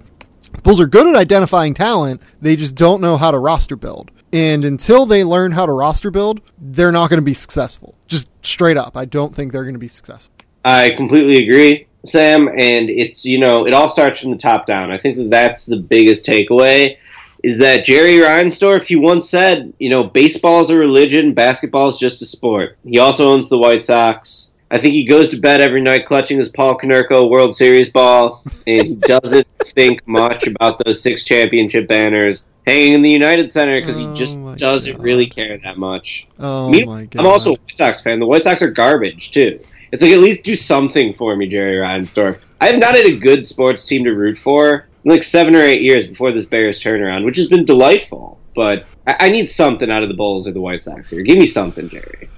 Bulls are good at identifying talent. They just don't know how to roster build. And until they learn how to roster build, they're not going to be successful. Just straight up, I don't think they're going to be successful. I completely agree, Sam. And it's, you know, it all starts from the top down. I think that that's the biggest takeaway is that Jerry Reinsdorf, he once said, you know, baseball is a religion, basketball is just a sport. He also owns the White Sox. I think he goes to bed every night clutching his Paul Konerko World Series ball, and he doesn't think much about those six championship banners hanging in the United Center because Oh he just oh doesn't God. really care that much. Oh Me- my god! I'm also a White Sox fan. The White Sox are garbage too. It's like at least do something for me, Jerry Reinsdorf. I have not had a good sports team to root for in like seven or eight years before this Bears turnaround, which has been delightful. But I, I need something out of the Bulls or the White Sox here. Give me something, Jerry.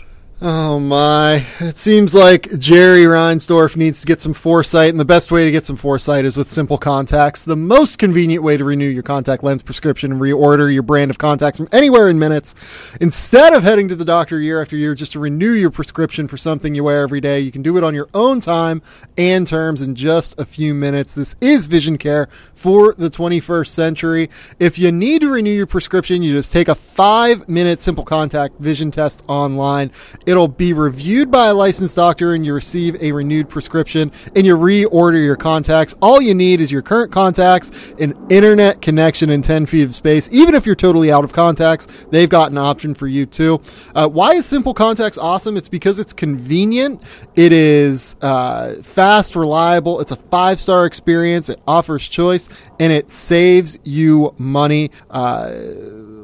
Oh my. It seems like Jerry Reinsdorf needs to get some foresight, and the best way to get some foresight is with Simple Contacts, the most convenient way to renew your contact lens prescription and reorder your brand of contacts from anywhere in minutes. Instead of heading to the doctor year after year just to renew your prescription for something you wear every day, you can do it on your own time and terms in just a few minutes. This is vision care for the 21st century. If you need to renew your prescription, you just take a five minute simple contact vision test online. It'll be reviewed by a licensed doctor and you receive a renewed prescription and you reorder your contacts. All you need is your current contacts, an internet connection, and 10 feet of space. Even if you're totally out of contacts, they've got an option for you too. Uh, why is Simple Contacts awesome? It's because it's convenient. It is uh, fast, reliable. It's a five star experience. It offers choice and it saves you money. Uh,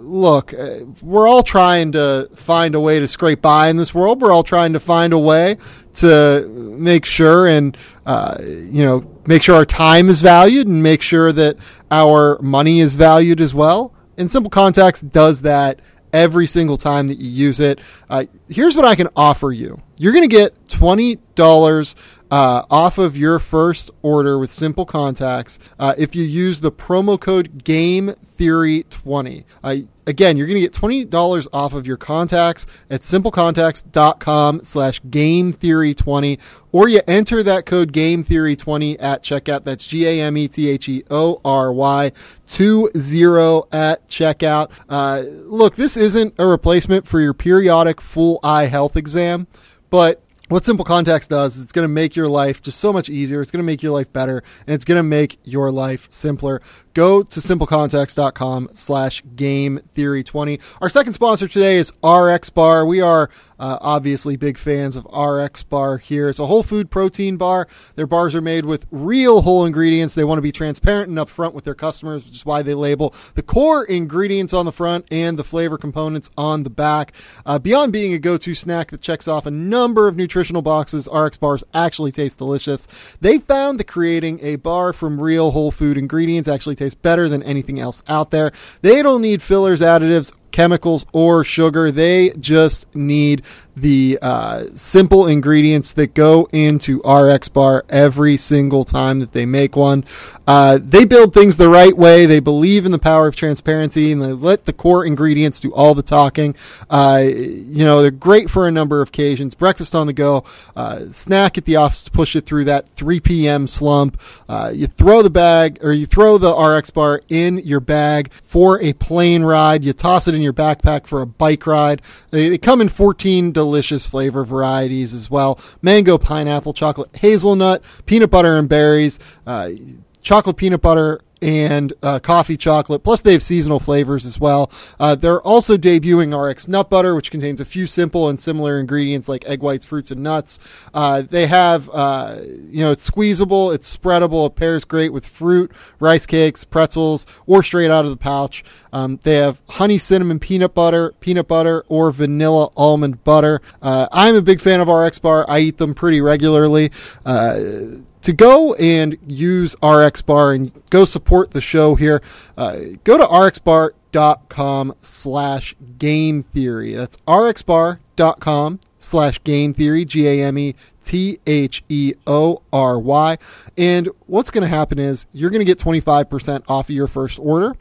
look, uh, we're all trying to find a way to scrape by in this world. We're all trying to find a way to make sure and uh, you know make sure our time is valued and make sure that our money is valued as well. And Simple Contacts does that every single time that you use it. Uh, here's what I can offer you. You're going to get twenty dollars uh, off of your first order with Simple Contacts uh, if you use the promo code Game Theory twenty. Uh, again, you're going to get twenty dollars off of your contacts at simplecontacts.com slash Game Theory twenty, or you enter that code Game Theory twenty at checkout. That's G A M E T H E O R Y two zero at checkout. Uh, look, this isn't a replacement for your periodic full eye health exam, but what Simple Contacts does is it's going to make your life just so much easier. It's going to make your life better, and it's going to make your life simpler. Go to simplecontacts.com slash game theory 20. Our second sponsor today is RX Bar. We are uh, obviously big fans of RX Bar here. It's a whole food protein bar. Their bars are made with real whole ingredients. They want to be transparent and upfront with their customers, which is why they label the core ingredients on the front and the flavor components on the back. Uh, beyond being a go-to snack that checks off a number of nutritional boxes, RX Bars actually taste delicious. They found that creating a bar from real whole food ingredients actually tastes better than anything else out there. They don't need fillers, additives, chemicals or sugar. They just need the uh, simple ingredients that go into RX Bar every single time that they make one. Uh, they build things the right way. They believe in the power of transparency and they let the core ingredients do all the talking. Uh, you know, they're great for a number of occasions. Breakfast on the go, uh, snack at the office to push it through that 3 p.m. slump. Uh, you throw the bag or you throw the RX Bar in your bag for a plane ride. You toss it in your backpack for a bike ride. They, they come in 14 delicious flavor varieties as well mango, pineapple, chocolate, hazelnut, peanut butter, and berries. Uh, chocolate peanut butter and uh, coffee chocolate. Plus, they have seasonal flavors as well. Uh, they're also debuting RX Nut Butter, which contains a few simple and similar ingredients like egg whites, fruits, and nuts. Uh, they have, uh, you know, it's squeezable, it's spreadable, it pairs great with fruit, rice cakes, pretzels, or straight out of the pouch. Um, they have honey cinnamon peanut butter, peanut butter, or vanilla almond butter. Uh, I'm a big fan of RX Bar. I eat them pretty regularly uh, to go and use RX Bar and go support the show here, uh, go to rxbar.com slash game theory. That's rxbar.com slash game theory, G A M E T H E O R Y. And what's going to happen is you're going to get 25% off of your first order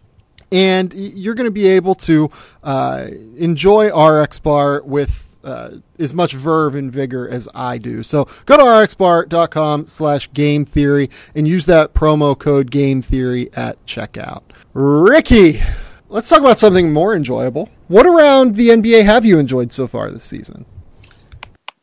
and you're going to be able to uh, enjoy RX Bar with uh, as much verve and vigor as I do. So go to rxbar.com slash game theory and use that promo code game theory at checkout. Ricky, let's talk about something more enjoyable. What around the NBA have you enjoyed so far this season?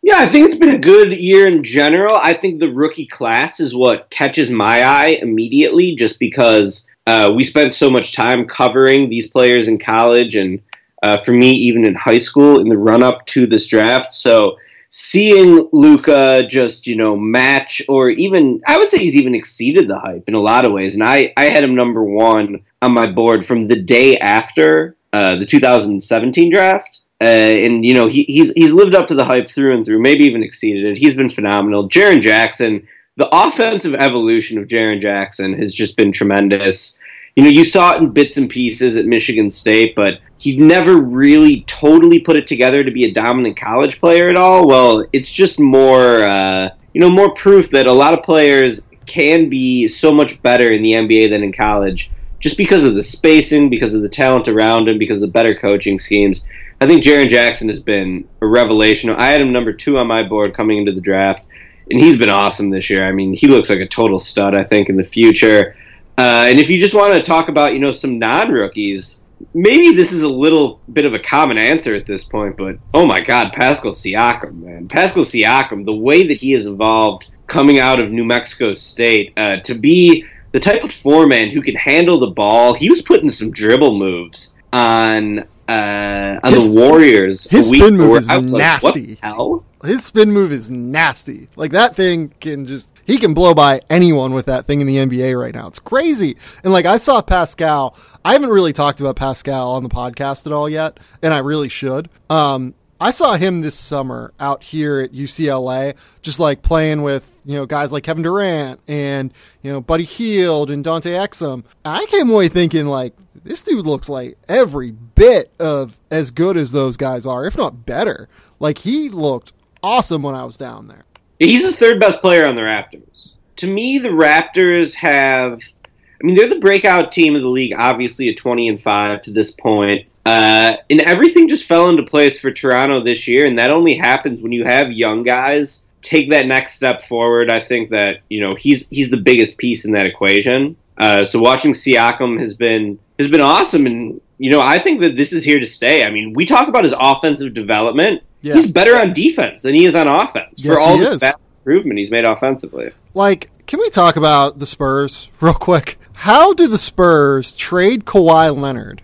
Yeah, I think it's been a good year in general. I think the rookie class is what catches my eye immediately just because uh, we spent so much time covering these players in college and uh, for me, even in high school, in the run up to this draft. So seeing Luka just you know match or even I would say he's even exceeded the hype in a lot of ways. And I I had him number one on my board from the day after uh, the 2017 draft. Uh, and you know he, he's he's lived up to the hype through and through, maybe even exceeded it. He's been phenomenal. Jaren Jackson, the offensive evolution of Jaren Jackson has just been tremendous. You know, you saw it in bits and pieces at Michigan State, but he'd never really totally put it together to be a dominant college player at all. Well, it's just more, uh, you know, more proof that a lot of players can be so much better in the NBA than in college, just because of the spacing, because of the talent around him, because of better coaching schemes. I think Jaren Jackson has been a revelation. I had him number two on my board coming into the draft, and he's been awesome this year. I mean, he looks like a total stud. I think in the future. Uh, and if you just want to talk about, you know, some non-rookies, maybe this is a little bit of a common answer at this point, but oh my God, Pascal Siakam, man, Pascal Siakam, the way that he has evolved coming out of New Mexico State uh, to be the type of foreman who can handle the ball. He was putting some dribble moves on uh, on his, the Warriors. His spin move is nasty. Like, his spin move is nasty. Like that thing can just he can blow by anyone with that thing in the NBA right now. It's crazy. And like I saw Pascal. I haven't really talked about Pascal on the podcast at all yet, and I really should. Um, I saw him this summer out here at UCLA, just like playing with you know guys like Kevin Durant and you know Buddy Hield and Dante Exum. I came away thinking like this dude looks like every bit of as good as those guys are, if not better. Like he looked awesome when I was down there. He's the third best player on the Raptors. To me, the Raptors have. I mean, they're the breakout team of the league, obviously at 20 and 5 to this point. Uh, and everything just fell into place for Toronto this year, and that only happens when you have young guys take that next step forward. I think that you know he's he's the biggest piece in that equation. Uh, so watching Siakam has been has been awesome, and you know I think that this is here to stay. I mean, we talk about his offensive development, Yeah. He's better on defense than he is on offense Yes, for all he the improvement he's made offensively. Like, can we talk about the Spurs real quick? How do the Spurs trade Kawhi Leonard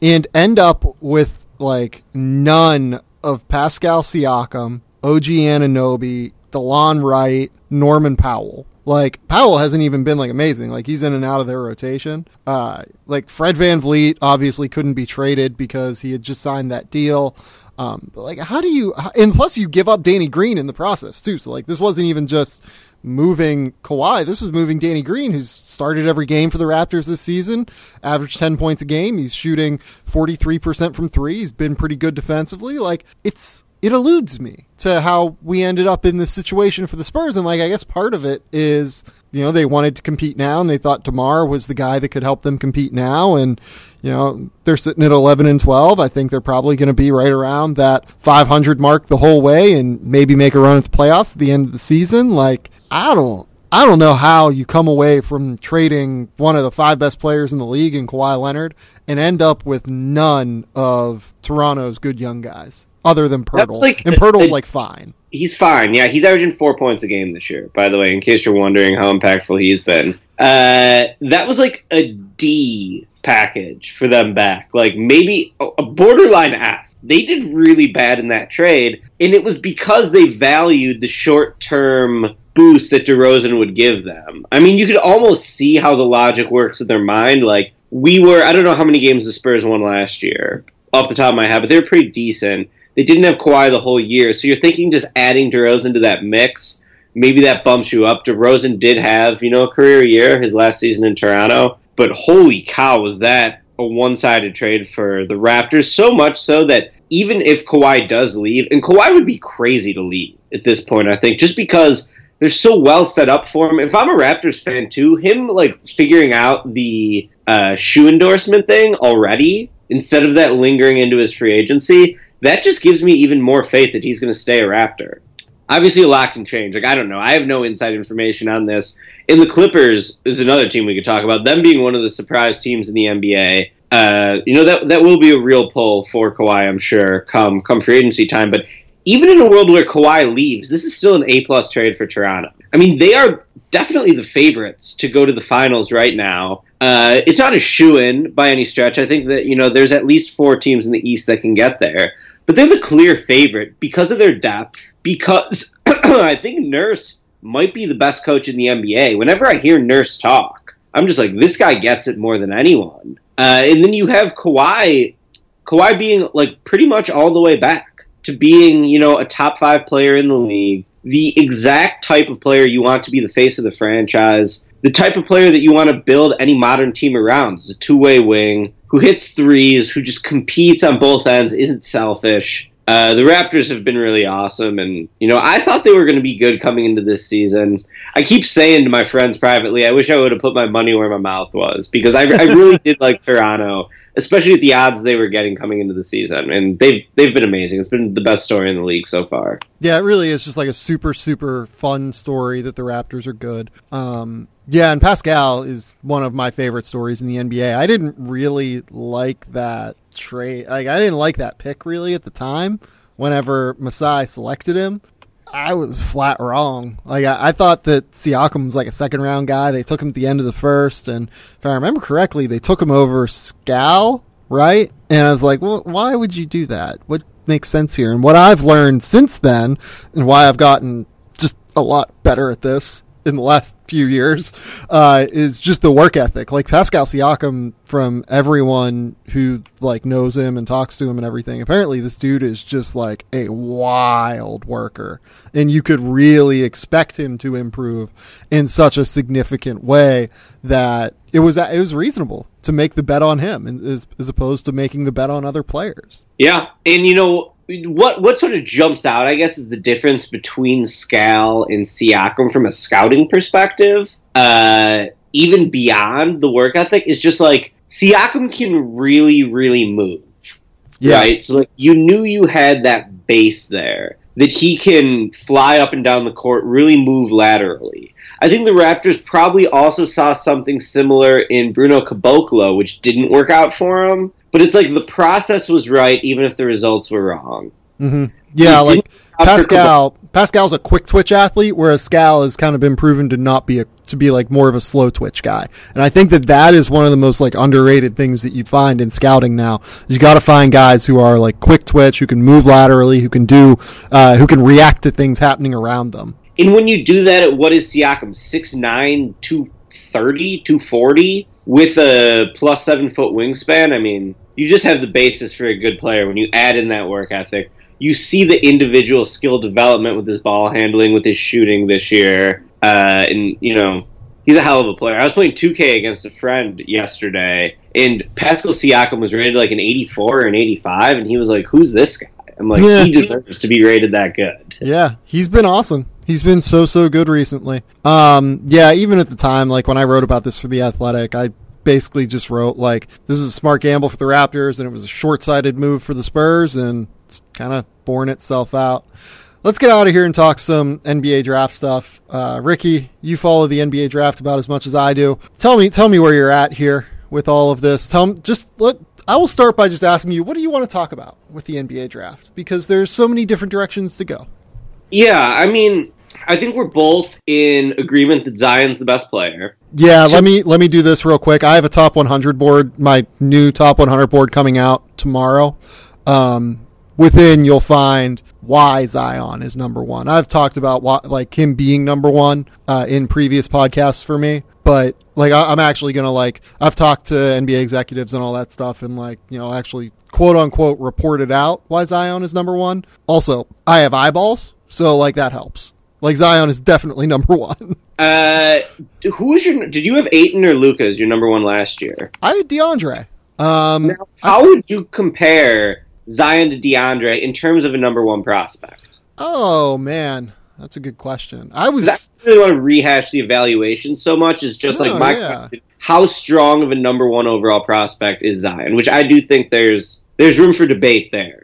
and end up with like none of Pascal Siakam, OG Anunoby, Delon Wright, Norman Powell? Like Powell hasn't even been like amazing. Like he's in and out of their rotation. Uh, like Fred VanVleet obviously couldn't be traded because he had just signed that deal. Um, but like, how do you? And plus, you give up Danny Green in the process too. So like, this wasn't even just moving Kawhi. This was moving Danny Green, who's started every game for the Raptors this season, averaged ten points a game. He's shooting forty three percent from three. He's been pretty good defensively. Like, it's it eludes me to how we ended up in this situation for the Spurs. And like, I guess part of it is, you know, they wanted to compete now and they thought DeMar was the guy that could help them compete now. And, you know, they're sitting at 11 and 12. I think they're probably going to be right around that 500 mark the whole way and maybe make a run at the playoffs at the end of the season. Like, I don't, I don't know how you come away from trading one of the five best players in the league in Kawhi Leonard and end up with none of Toronto's good young guys other than Poeltl. like and Poeltl's like fine. He's fine. Yeah, he's averaging four points a game this year. By the way, in case you're wondering how impactful he's been, uh, that was like a D package for them back. Like maybe a a borderline F. They did really bad in that trade, and it was because they valued the short term boost that DeRozan would give them. I mean, you could almost see how the logic works in their mind. Like we were, I don't know how many games the Spurs won last year off the top of my head, but they were pretty decent. They didn't have Kawhi the whole year, so you're thinking just adding DeRozan to that mix, maybe that bumps you up. DeRozan did have, you know, a career year his last season in Toronto, but holy cow, was that a one-sided trade for the Raptors? So much so that even if Kawhi does leave, and Kawhi would be crazy to leave at this point, I think, just because they're so well set up for him. If I'm a Raptors fan too, him like figuring out the uh, shoe endorsement thing already instead of that lingering into his free agency, that just gives me even more faith that he's going to stay a Raptor. Obviously, a lot can change. Like I don't know, I have no inside information on this. And the Clippers is another team we could talk about. Them being one of the surprise teams in the NBA. Uh, you know that that will be a real pull for Kawhi, I'm sure, come come free agency time. But even in a world where Kawhi leaves, this is still an A plus trade for Toronto. I mean, they are definitely the favorites to go to the finals right now. Uh, it's not a shoe in by any stretch. I think that you know there's at least four teams in the East that can get there, but they're the clear favorite because of their depth. Because I think Nurse might be the best coach in the NBA. Whenever I hear Nurse talk, I'm just like, this guy gets it more than anyone. Uh, and then you have Kawhi, Kawhi being like pretty much all the way back to being, you know, a top five player in the league, the exact type of player you want to be the face of the franchise, the type of player that you want to build any modern team around. Is a two way wing who hits threes, who just competes on both ends, isn't selfish. Uh, the Raptors have been really awesome, and you know I thought they were going to be good coming into this season. I keep saying to my friends privately, I wish I would have put my money where my mouth was because I, I really did like Toronto, especially at the odds they were getting coming into the season, and they've they've been amazing. It's been the best story in the league so far. Yeah, it really is just like a super, super fun story that the Raptors are good. Um, yeah, and Pascal is one of my favorite stories in the NBA. I didn't really like that trade. Like, I didn't like that pick really at the time. Whenever Masai selected him, I was flat wrong. Like, I, I thought that Siakam was like a second round guy. They took him at the end of the first, and if I remember correctly, they took him over Skal, right? And I was like, well, why would you do that? What makes sense here? And what I've learned since then, and why I've gotten just a lot better at this in the last few years, uh, is just the work ethic. Like Pascal Siakam, from everyone who like knows him and talks to him and everything, apparently this dude is just like a wild worker, and you could really expect him to improve in such a significant way that it was it was reasonable to make the bet on him, as, as opposed to making the bet on other players. Yeah, and you know what? What sort of jumps out, I guess, is the difference between Skal and Siakam from a scouting perspective. Uh, even beyond the work ethic, is just like Siakam can really, really move. Right. So like you knew you had that base there that he can fly up and down the court, really move laterally. I think the Raptors probably also saw something similar in Bruno Caboclo, which didn't work out for him. But it's like the process was right, even if the results were wrong. Mm-hmm. Yeah, like Pascal. Pascal's a quick twitch athlete, whereas Skal has kind of been proven to not be a to be like more of a slow twitch guy. And I think that that is one of the most like underrated things that you find in scouting now. You got to find guys who are like quick twitch, who can move laterally, who can do, uh, who can react to things happening around them. And when you do that, at what is Siakam 6'9", 230, 240 with a plus seven foot wingspan? I mean, you just have the basis for a good player when you add in that work ethic you see the individual skill development with his ball handling, with his shooting this year, uh, and you know he's a hell of a player. I was playing 2K against a friend yesterday, and Pascal Siakam was rated like an 84 or an 85, and he was like, "Who's this guy?" I'm like, yeah. he deserves to be rated that good. Yeah, he's been awesome. He's been so so good recently. Um, yeah, even at the time, like when I wrote about this for the Athletic, I basically just wrote like this is a smart gamble for the Raptors, and it was a short sighted move for the Spurs, and it's kind of borne itself out. Let's get out of here and talk some NBA draft stuff. Uh, Ricky, you follow the NBA draft about as much as I do. Tell me, tell me where you're at here with all of this. Tell just let. I will start by just asking you, what do you want to talk about with the NBA draft? Because there's so many different directions to go. Yeah, I mean, I think we're both in agreement that Zion's the best player. Yeah, let me let me do this real quick. I have a top 100 board, my new top 100 board coming out tomorrow. Um, within you'll find why Zion is number one. I've talked about why, like him being number one uh, in previous podcasts for me, but like I, am actually gonna like I've talked to NBA executives and all that stuff, and like you know actually quote unquote reported out why Zion is number one. Also, I have eyeballs, so like that helps. Like Zion is definitely number one. Uh, who was your? Did you have Ayton or Luka as your number one last year? I had DeAndre. Um, now, how I, would you compare Zion to DeAndre in terms of a number one prospect? Oh man, that's a good question. I was I really want to rehash the evaluation so much. Is just like my yeah. question: How strong of a number one overall prospect is Zion? Which I do think there's there's room for debate there.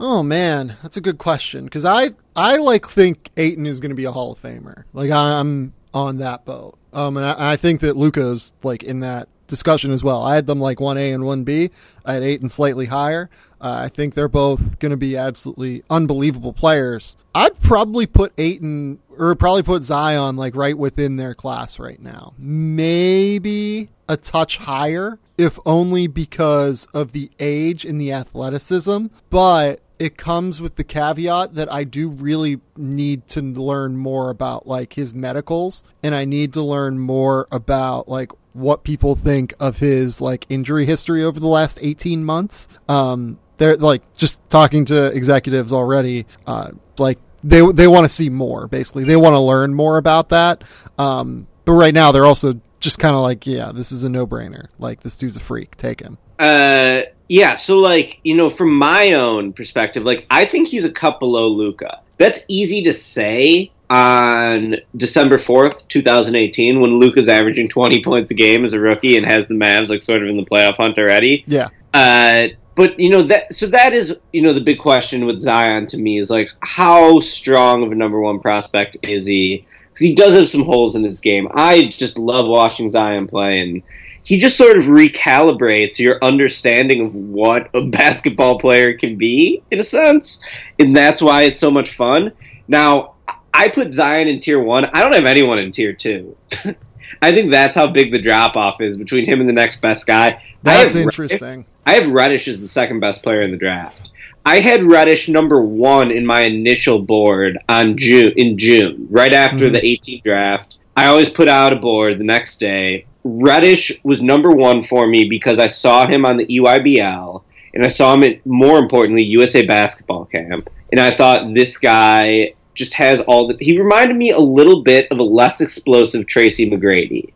Oh man, that's a good question because I I like think Ayton is going to be a Hall of Famer. Like I'm on that boat. Um, and I, I think that Luka's like in that discussion as well. I had them like 1A and 1B. I had Ayton slightly higher. Uh, I think they're both going to be absolutely unbelievable players. I'd probably put Ayton or probably put Zion like right within their class right now. Maybe a touch higher, if only because of the age and the athleticism. But it comes with the caveat that I do really need to learn more about like his medicals and I need to learn more about like what people think of his like injury history over the last 18 months. Um, they're like just talking to executives already, uh, like they, they want to see more basically. They want to learn more about that. Um, but right now they're also just kind of like, yeah, this is a no brainer. Like this dude's a freak. Take him. Uh, yeah. So like, you know, from my own perspective, like I think he's a cut below Luka. That's easy to say on December 4th, 2018, when Luka's averaging 20 points a game as a rookie and has the Mavs like sort of in the playoff hunt already. Yeah. Uh, but you know that so that is you know the big question with Zion to me is like how strong of a number one prospect is he? Because he does have some holes in his game. I just love watching Zion play, and he just sort of recalibrates your understanding of what a basketball player can be in a sense, and that's why it's so much fun. Now I put Zion in tier one. I don't have anyone in tier two. I think that's how big the drop off is between him and the next best guy. That's I interesting. Reddish, I have Reddish as the second best player in the draft. I had Reddish number one in my initial board on June in June, right after mm-hmm. the 18th draft. I always put out a board the next day. Reddish was number one for me because I saw him on the EYBL and I saw him at more importantly USA basketball camp, and I thought this guy just has all the. He reminded me a little bit of a less explosive Tracy McGrady,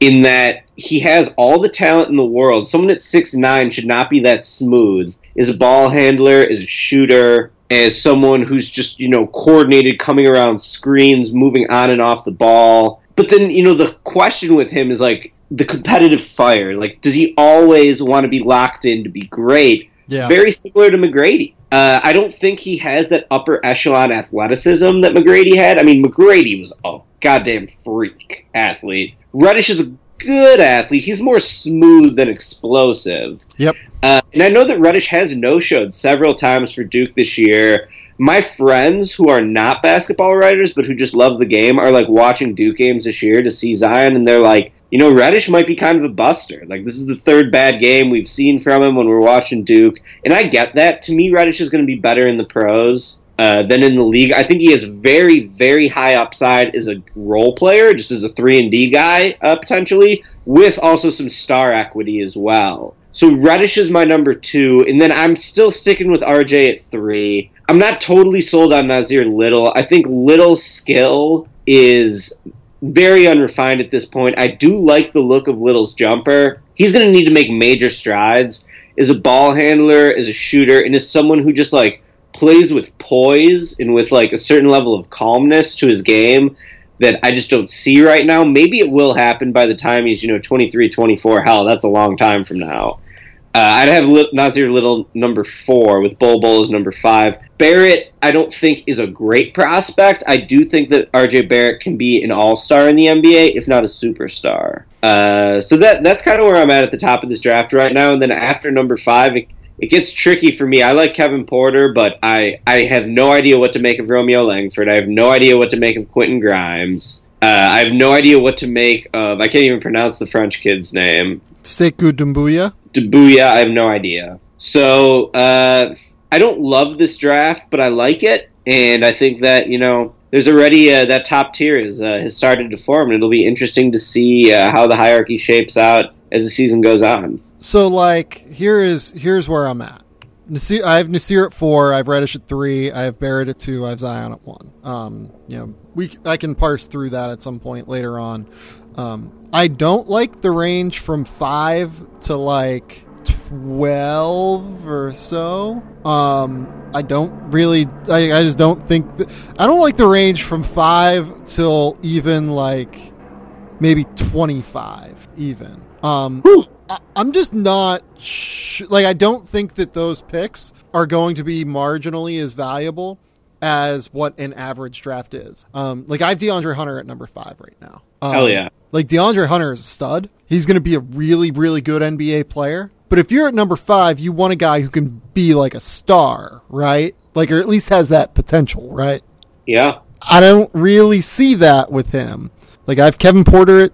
in that he has all the talent in the world. Someone at six nine should not be that smooth. Is a ball handler, is a shooter, as someone who's just you know coordinated, coming around screens, moving on and off the ball. But then you know the question with him is like the competitive fire. Like, does he always want to be locked in to be great? Yeah. Very similar to McGrady. Uh, I don't think he has that upper echelon athleticism that McGrady had. I mean, McGrady was a goddamn freak athlete. Reddish is a good athlete. He's more smooth than explosive. Yep. Uh, and I know that Reddish has no showed several times for Duke this year. My friends who are not basketball writers but who just love the game are like watching Duke games this year to see Zion, and they're like, you know, Reddish might be kind of a buster. Like this is the third bad game we've seen from him when we're watching Duke, and I get that. To me, Reddish is going to be better in the pros. Uh, than in the league. I think he has very, very high upside as a role player, just as a three and D guy uh, potentially, with also some star equity as well. So Reddish is my number two, and then I'm still sticking with RJ at three. I'm not totally sold on Nassir Little. I think Little's skill is very unrefined at this point. I do like the look of Little's jumper. He's going to need to make major strides as a ball handler, as a shooter, and as someone who just like plays with poise and with like a certain level of calmness to his game that I just don't see right now. Maybe it will happen by the time he's, you know, 23, 24. Hell, that's a long time from now. Uh, I'd have Nassir Little number four with Bol Bol as number five. Barrett, I don't think is a great prospect. I do think that RJ Barrett can be an all star in the NBA, if not a superstar. Uh, so that that's kind of where I'm at at the top of this draft right now. And then after number five, it, it gets tricky for me. I like Kevin Porter, but I, I have no idea what to make of Romeo Langford. I have no idea what to make of Quentin Grimes. Uh, I have no idea what to make of. I can't even pronounce the French kid's name. Sekou Doumbouya. Doumbouya. I have no idea. So uh, I don't love this draft, but I like it, and I think that you know there's already uh, that top tier is, uh, has started to form, and it'll be interesting to see uh, how the hierarchy shapes out as the season goes on. So like here is here's where I'm at. Nassir, I have Nassir at four. I have Reddish at three. I have Barrett at two. I have Zion at one. Um, you know, we I can parse through that at some point later on. Um, I don't like the range from five to like twelve or so. Um, I don't really. I, I just don't think. That, I don't like the range from five till even like maybe twenty five even. Um, I, I'm just not sh- like I don't think that those picks are going to be marginally as valuable as what an average draft is. Um, like I have DeAndre Hunter at number five right now. Um, Hell yeah! Like DeAndre Hunter is a stud. He's going to be a really, really good NBA player. But if you're at number five, you want a guy who can be like a star, right? Like, or at least has that potential, right? Yeah. I don't really see that with him. Like I have Kevin Porter at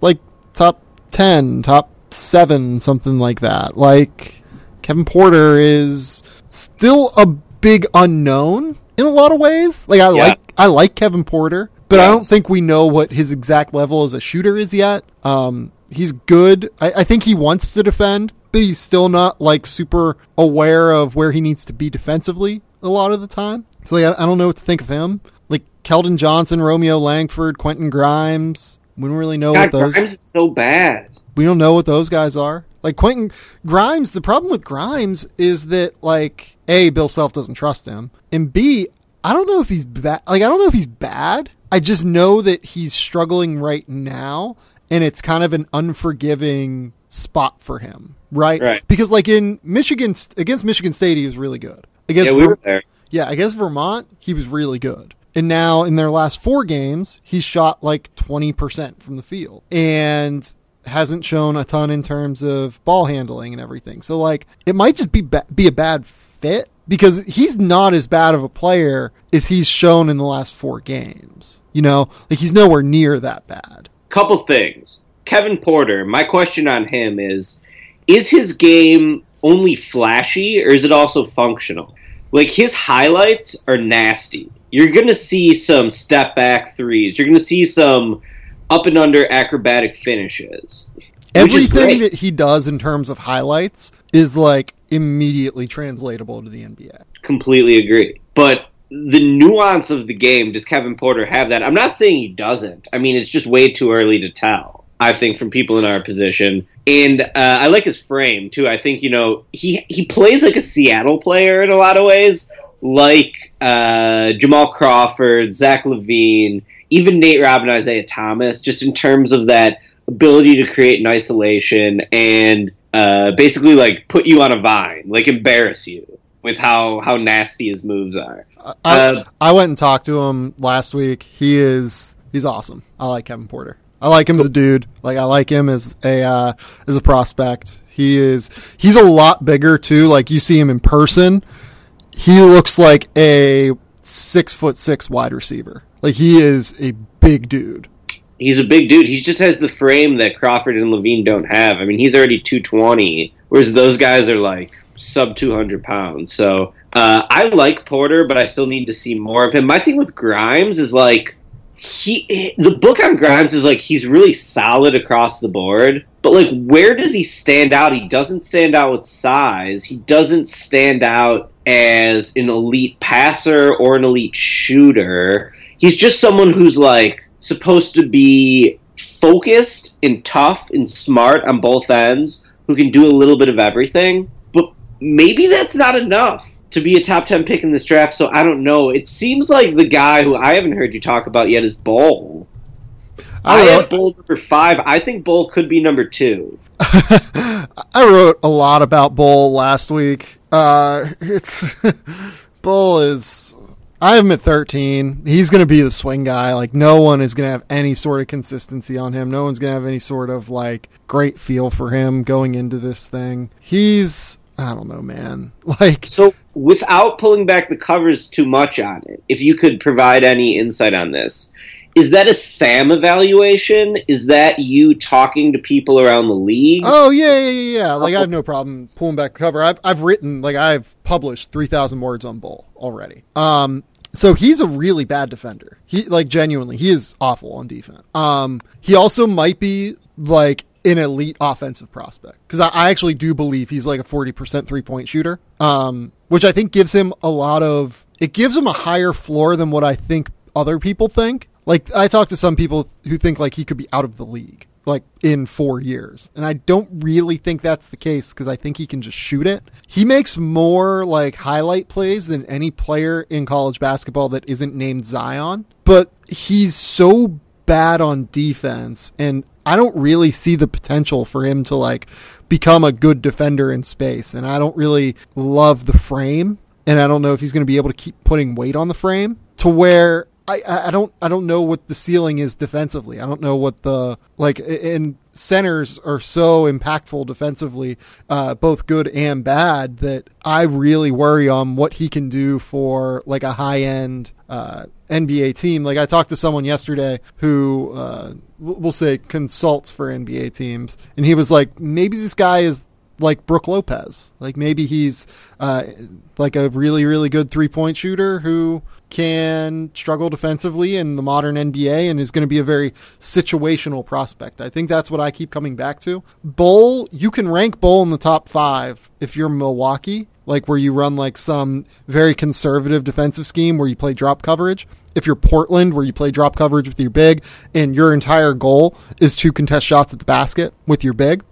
like top ten, top seven, something like that. Like Kevin Porter is still a big unknown in a lot of ways. Like I Yeah. like I like Kevin Porter, but I don't think we know what his exact level as a shooter is yet. Um, he's good. I, I think he wants to defend, but he's still not like super aware of where he needs to be defensively a lot of the time. So like, I, I don't know what to think of him. Like Keldon Johnson, Romeo Langford, Quentin Grimes. We don't really know God, what those. Grimes is so bad. We don't know what those guys are. Like Quentin Grimes, the problem with Grimes is that like A, Bill Self doesn't trust him. And B, I don't know if he's bad like I don't know if he's bad. I just know that he's struggling right now and it's kind of an unforgiving spot for him. Right? Right. Because like in Michigan against Michigan State he was really good. Against Yeah, we were there. yeah, against Vermont, he was really good. And now in their last four games, he's shot like 20% from the field and hasn't shown a ton in terms of ball handling and everything. So like it might just be ba- be a bad fit because he's not as bad of a player as he's shown in the last four games. You know, like he's nowhere near that bad. Couple things. Kevin Porter, my question on him is is his game only flashy or is it also functional? Like his highlights are nasty. You're going to see some step back threes. You're going to see some up and under acrobatic finishes. Everything that he does in terms of highlights is like immediately translatable to the NBA. completely agree. But the nuance of the game, does Kevin Porter have that? I'm not saying he doesn't. I mean, it's just way too early to tell. I think from people in our position, and uh, I like his frame too. I think you know he he plays like a Seattle player in a lot of ways, like uh, Jamal Crawford, Zach LaVine, even Nate Robin, Isaiah Thomas, just in terms of that ability to create in isolation and uh, basically like put you on a vine, like embarrass you with how how nasty his moves are. I, Uh, I went and talked to him last week. He is he's awesome. I like Kevin Porter. I like him as a dude. Like I like him as a uh, as a prospect. He is he's a lot bigger too. Like you see him in person, he looks like a six foot six wide receiver. Like he is a big dude. He's a big dude. He just has the frame that Crawford and LaVine don't have. I mean, he's already 220, whereas those guys are like sub 200 pounds. So uh, I like Porter, but I still need to see more of him. My thing with Grimes is like he the book on Grimes is like he's really solid across the board, but like where does he stand out? He doesn't stand out with size. He doesn't stand out as an elite passer or an elite shooter. He's just someone who's like supposed to be focused and tough and smart on both ends, who can do a little bit of everything. But maybe that's not enough to be a top 10 pick in this draft, so I don't know. It seems like the guy who I haven't heard you talk about yet is Bol. I, I have Bol number five. I think Bol could be number two. I wrote a lot about Bol last week. Uh, it's Bol is. I have him at 13. He's going to be the swing guy. Like, no one is going to have any sort of consistency on him. No one's going to have any sort of, like, great feel for him going into this thing. He's I don't know, man. Like so, without pulling back the covers too much on it, if you could provide any insight on this, is that a Sam evaluation? Is that you talking to people around the league? Oh yeah, yeah, yeah. yeah. Like I have no problem pulling back the cover. I've I've written like I've published three thousand words on Bol already. Um, so he's a really bad defender. He like genuinely, he is awful on defense. Um, he also might be like an elite offensive prospect because I, I, actually do believe he's like a 40% three point shooter, um, which I think gives him a lot of, it gives him a higher floor than what I think other people think. Like I talked to some people who think like he could be out of the league like in four years. And I don't really think that's the case because I think he can just shoot it. He makes more like highlight plays than any player in college basketball that isn't named Zion, but he's so bad on defense and I don't really see the potential for him to like become a good defender in space. And I don't really love the frame. And I don't know if he's going to be able to keep putting weight on the frame to where I, I don't I don't know what the ceiling is defensively. I don't know what the like and centers are so impactful defensively, uh, both good and bad, that I really worry on what he can do for like a high end uh, NBA team. Like I talked to someone yesterday who uh, we'll say consults for NBA teams, and he was like, maybe this guy is like Brook Lopez. Like maybe he's uh, like a really really good three point shooter who can struggle defensively in the modern NBA and is going to be a very situational prospect. I think that's what I keep coming back to. Bol, you can rank Bol in the top five if you're Milwaukee, like where you run like some very conservative defensive scheme where you play drop coverage. If you're Portland, where you play drop coverage with your big, and your entire goal is to contest shots at the basket with your big,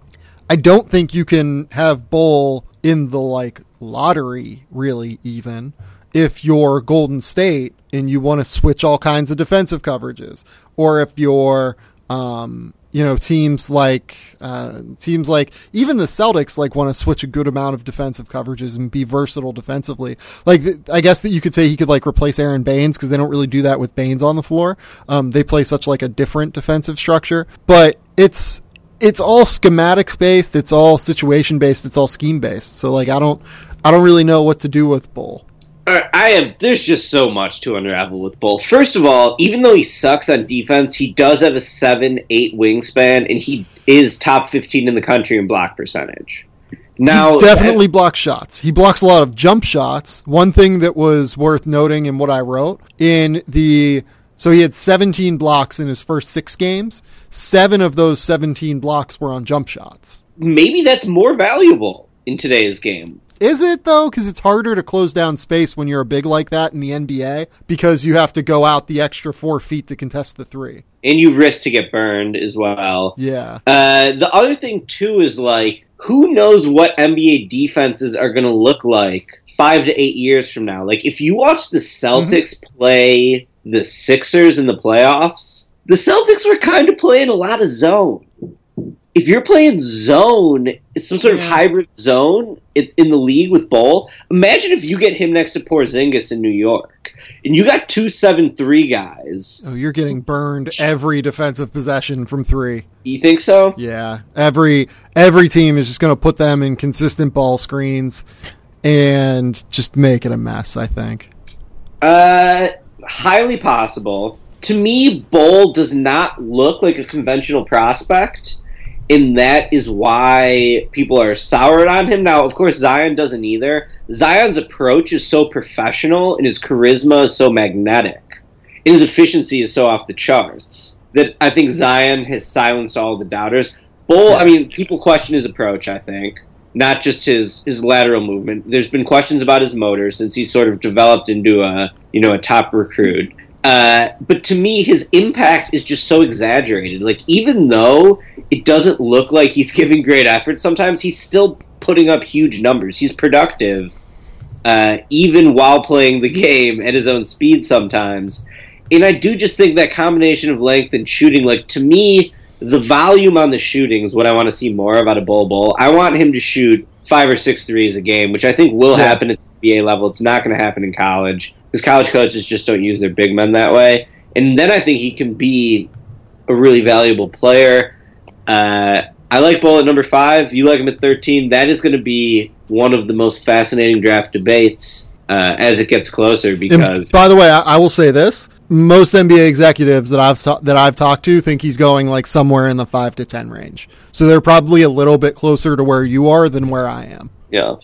I don't think you can have Bol in the like lottery, really, even if you're Golden State and you want to switch all kinds of defensive coverages, or if you're um, you know teams like uh, teams like even the Celtics like want to switch a good amount of defensive coverages and be versatile defensively. Like I guess that you could say he could like replace Aron Baynes because they don't really do that with Baynes on the floor. Um, they play such like a different defensive structure, but it's it's all schematics based. It's all situation based. It's all scheme based. So like I don't I don't really know what to do with Bol. I have. There's just so much to unravel with Bol. First of all, even though he sucks on defense, he does have a seven, eight wingspan, and he is top fifteen in the country in block percentage. Now, he definitely blocks shots. He blocks a lot of jump shots. One thing that was worth noting in what I wrote in the so he had 17 blocks in his first six games. Seven of those 17 blocks were on jump shots. Maybe that's more valuable in today's game. Is it though? Because it's harder to close down space when you're a big like that in the NBA because you have to go out the extra four feet to contest the three. And you risk to get burned as well. Yeah. Uh, the other thing too is like, who knows what NBA defenses are going to look like five to eight years from now? Like, if you watch the Celtics mm-hmm. play the Sixers in the playoffs, the Celtics were kind of playing a lot of zone if you're playing zone, some sort yeah. of hybrid zone in, in, the league with Bol, imagine if you get him next to Porzingis in New York. And you got two seven three guys. Oh, you're getting burned every defensive possession from three. You think so? Yeah, every every team is just going to put them in consistent ball screens and just make it a mess. I think. Uh, highly possible. To me, Bol does not look like a conventional prospect, and that is why people are soured on him. Now, of course, Zion doesn't either. Zion's approach is so professional, and his charisma is so magnetic, and his efficiency is so off the charts that I think Zion has silenced all the doubters. Bol, I mean, people question his approach. I think not just his his lateral movement. There's been questions about his motor since he sort of developed into a you know a top recruit. Uh, but to me, his impact is just so exaggerated. Like even though it doesn't look like he's giving great effort, sometimes he's still putting up huge numbers. He's productive, uh, even while playing the game at his own speed sometimes. And I do just think that combination of length and shooting, like to me, the volume on the shooting is what I want to see more of out of Bol Bol. I want him to shoot five or six threes a game, which I think will yeah. happen at the NBA level. It's not going to happen in college because college coaches just don't use their big men that way. And then I think he can be a really valuable player. Uh, I like Bol at number five. You like him at 13. That is going to be one of the most fascinating draft debates uh, as it gets closer. Because, and by the way, I, I, will say this: most NBA executives that I've ta- that I've talked to think he's going like somewhere in the five to ten range. So they're probably a little bit closer to where you are than where I am. Yeah.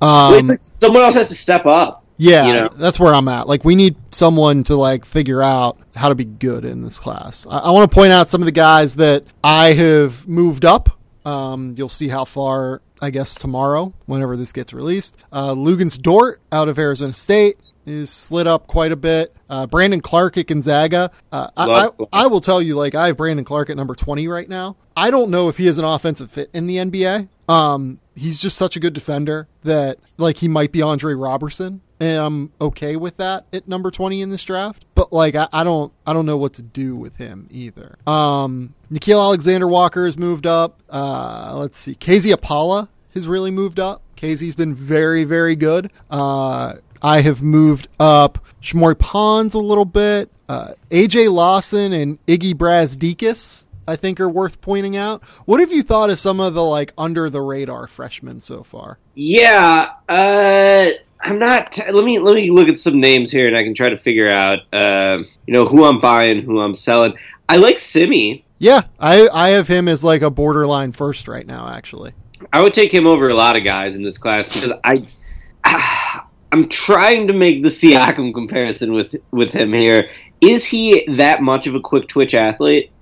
Um, well, like someone else has to step up. Yeah, you know? that's where I'm at. Like, we need someone to like figure out how to be good in this class. I, I want to point out some of the guys that I have moved up. Um, you'll see how far, I guess, tomorrow, whenever this gets released. Uh, Luguentz Dort out of Arizona State is slid up quite a bit. Uh, Brandon Clarke at Gonzaga. Uh, I, I, I, will tell you, like, I have Brandon Clarke at number 20 right now. I don't know if he is an offensive fit in the NBA. Um, he's just such a good defender that, like, he might be Andre Roberson. And I'm okay with that at number 20 in this draft. But, like, I, I don't I don't know what to do with him either. Um, Nickeil Alexander Walker has moved up. Uh, let's see. KZ Okpala has really moved up. KZ's been very, very good. Uh, I have moved up Shamorie Ponds a little bit. Uh, AJ Lawson and Iggy Brazdeikis, I think, are worth pointing out. What have you thought of some of the like under the radar freshmen so far? Yeah, uh, I'm not. Let me let me look at some names here, and I can try to figure out, uh, you know, who I'm buying, who I'm selling. I like Simi. Yeah, I I have him as like a borderline first right now. Actually, I would take him over a lot of guys in this class because I. I'm trying to make the Siakam comparison with with him here. Is he that much of a quick twitch athlete?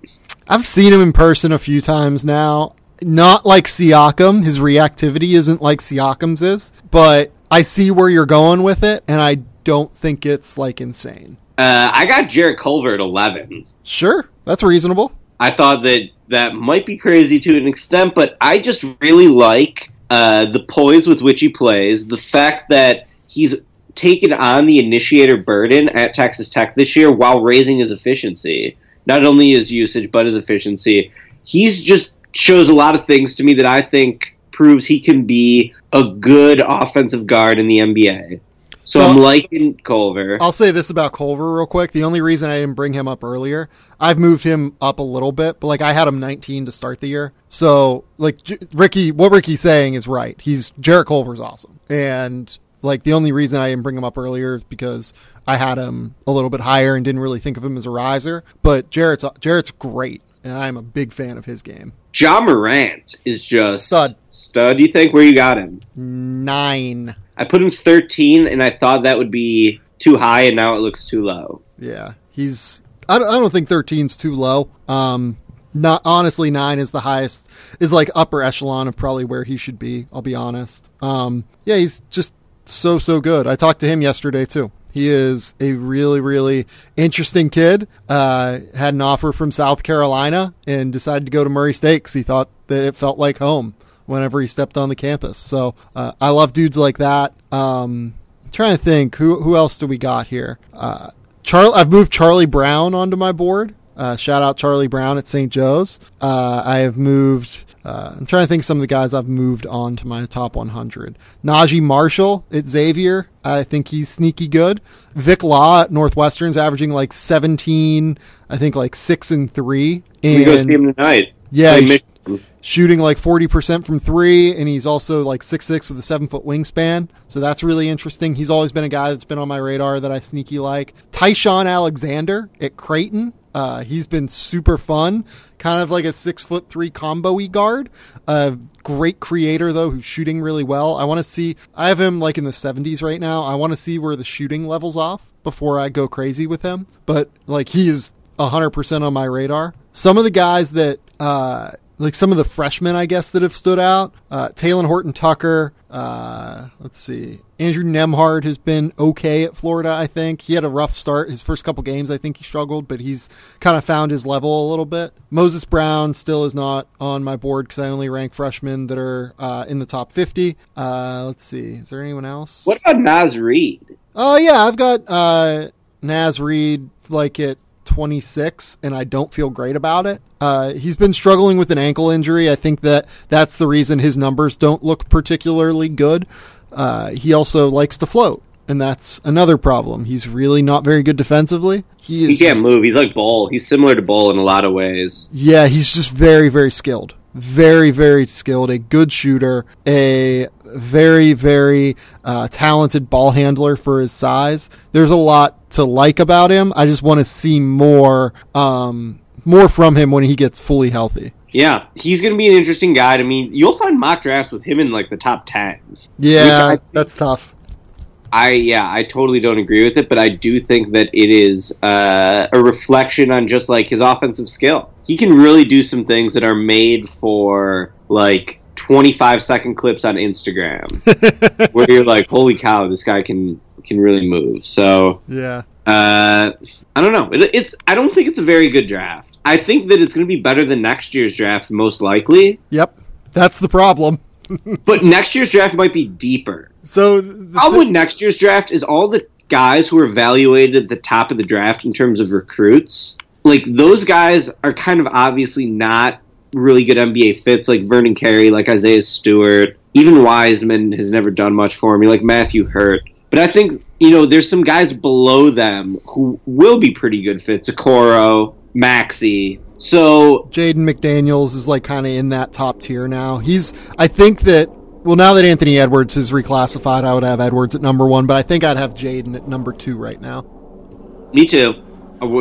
I've seen him in person a few times now. Not like Siakam. His reactivity isn't like Siakam's is, but I see where you're going with it, and I don't think it's like insane. Uh, I got Jarrett Culver at 11. Sure, that's reasonable. I thought that that might be crazy to an extent, but I just really like uh, the poise with which he plays, the fact that he's taken on the initiator burden at Texas Tech this year while raising his efficiency. Not only his usage, but his efficiency. He's just shows a lot of things to me that I think proves he can be a good offensive guard in the NBA. So, so, I'm liking Culver. I'll say this about Culver real quick. The only reason I didn't bring him up earlier, I've moved him up a little bit, but like I had him 19 to start the year. So like J- Ricky, what Ricky's saying is right. He's Jarrett Culver's awesome, and like the only reason I didn't bring him up earlier is because I had him a little bit higher and didn't really think of him as a riser. But Jarrett's Jarrett's great, and I'm a big fan of his game. Ja Morant is just stud. Stud. You think where you got him? Nine. I put him 13, and I thought that would be too high, and now it looks too low. Yeah, he's. I don't, I don't think 13's too low. Um, not honestly, nine is the highest. Is like upper echelon of probably where he should be. I'll be honest. Um, yeah, he's just so so good. I talked to him yesterday too. He is a really really interesting kid. Uh, had an offer from South Carolina and decided to go to Murray State because he thought that it felt like home whenever he stepped on the campus. So uh, I love dudes like that. Um, trying to think who who else do we got here? Uh, Charlie, I've moved Charlie Brown onto my board. Uh, shout out Charlie Brown at St. Joe's. Uh, I have moved. Uh, I'm trying to think of some of the guys I've moved on to my top 100. Naji Marshall at Xavier. I think he's sneaky good. Vic Law at Northwestern's averaging like 17, I think like 6 and 3. And we go see him tonight. Yeah, sh- shooting like 40% from three, and he's also like six six with a 7 foot wingspan. So that's really interesting. He's always been a guy that's been on my radar that I sneaky like. Ty-Shon Alexander at Creighton. Uh, he's been super fun, kind of like a six foot three combo y guard. Uh, great creator though, who's shooting really well. I want to see. I have him like in the 70s right now. I want to see where the shooting levels off before I go crazy with him. But like he is 100% on my radar. Some of the guys that, uh, like some of the freshmen, I guess, that have stood out. Uh, Talen Horton Tucker. Uh, let's see. Andrew Nembhard has been okay at Florida, I think. He had a rough start. His first couple games, I think he struggled, but he's kind of found his level a little bit. Moses Brown still is not on my board because I only rank freshmen that are uh, in the top 50. Uh, let's see. Is there anyone else? What about Naz Reid? Oh yeah, I've got uh, Naz Reid like at 26, and I don't feel great about it. Uh, he's been struggling with an ankle injury. I think that that's the reason his numbers don't look particularly good. Uh, he also likes to float, and that's another problem. He's really not very good defensively. He is. He can't just- move. He's like Bol. He's similar to Bol in a lot of ways. yeah, he's just very, very skilled. Very, very skilled. A good shooter. A very, very uh, talented ball handler for his size. There's a lot to like about him. I just want to see more, um, more from him when he gets fully healthy. Yeah, he's going to be an interesting guy. I mean, you'll find mock drafts with him in like the top ten. Yeah, that's tough. I yeah, I totally don't agree with it, but I do think that it is uh, a reflection on just like his offensive skill. He can really do some things that are made for like 25 second clips on Instagram, where you're like, "Holy cow, this guy can can really move." So Yeah. uh, I don't know. It, it's I don't think it's a very good draft. I think that it's going to be better than next year's draft, most likely. Yep. That's the problem. But next year's draft might be deeper. So the problem with next year's draft is all the guys who are evaluated at the top of the draft in terms of recruits. Like those guys are kind of obviously not really good NBA fits, like Vernon Carey, like Isaiah Stewart. Even Wiseman has never done much for me, like Matthew Hurt. But I think you know there's some guys below them who will be pretty good fits. Okoro, Maxey. So Jaden McDaniels is like kind of in that top tier now. He's, I think that, well, now that Anthony Edwards is reclassified, I would have Edwards at number one, but I think I'd have Jaden at number two right now. me too.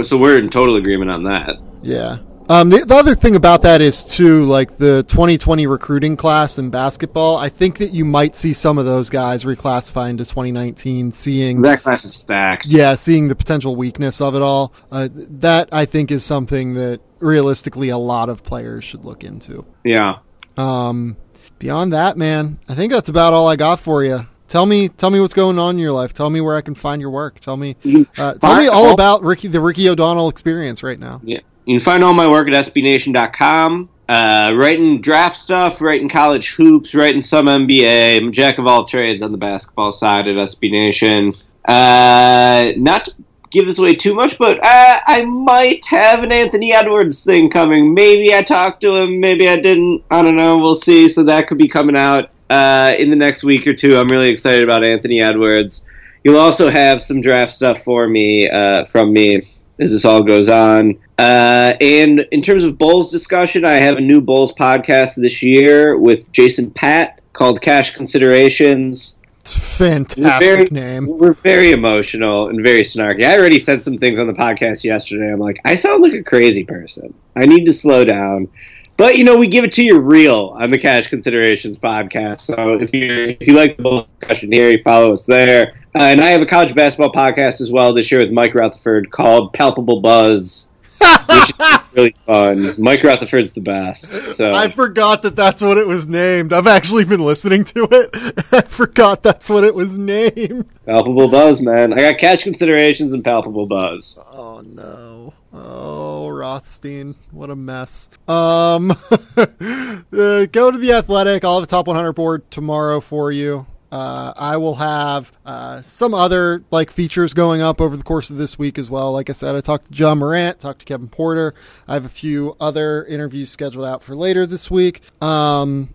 So we're in total agreement on that. Yeah. Um, the, the other thing about that is too, like the 2020 recruiting class in basketball. I think that you might see some of those guys reclassify into 2019, seeing That class is stacked. yeah, seeing the potential weakness of it all. Uh, that I think is something that realistically a lot of players should look into. Yeah. Um, beyond that, man, I think that's about all I got for you. Tell me, tell me what's going on in your life. Tell me where I can find your work. Tell me, uh, tell me all about Ricky, the Ricky O'Donnell experience right now. Yeah. You can find all my work at SBNation.com. Uh, writing draft stuff, writing college hoops, writing some NBA. I'm jack of all trades on the basketball side at SB Nation. Uh, not to give this away too much, but uh, I might have an Anthony Edwards thing coming. Maybe I talked to him, maybe I didn't. I don't know. We'll see. So that could be coming out uh, in the next week or two. I'm really excited about Anthony Edwards. You'll also have some draft stuff for me uh, from me as this all goes on. Uh, and in terms of Bulls discussion, I have a new Bulls podcast this year with Jason Patt called Cash Considerations. It's a fantastic Very- name. We're very emotional and very snarky. I already said some things on the podcast yesterday. I'm like, I sound like a crazy person. I need to slow down. But you know, we give it to you real on the Cash Considerations podcast. So if you if you like the discussion here, you follow us there. Uh, and I have a college basketball podcast as well this year with Mike Rutherford called Palpable Buzz, which is really fun. Mike Rutherford's the best. So I forgot that that's what it was named. I've actually been listening to it. I forgot that's what it was named. Palpable Buzz, man. I got Cash Considerations and Palpable Buzz. Oh no. Oh, Rothstein, what a mess. Um, uh, go to the Athletic. I'll have a top 100 board tomorrow for you. Uh, I will have uh, some other like features going up over the course of this week as well. Like I said, I talked to John Morant, talked to Kevin Porter. I have a few other interviews scheduled out for later this week. Um,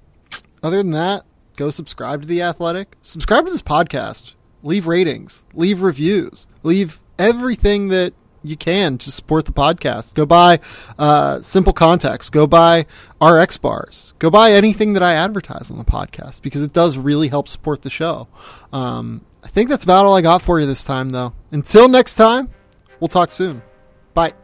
other than that, go subscribe to the Athletic. Subscribe to this podcast. Leave ratings. Leave reviews. Leave everything that you can to support the podcast. Go buy uh, Simple Contacts. Go buy RX bars. Go buy anything that I advertise on the podcast because it does really help support the show. Um, I think that's about all I got for you this time, though. Until next time, we'll talk soon. Bye.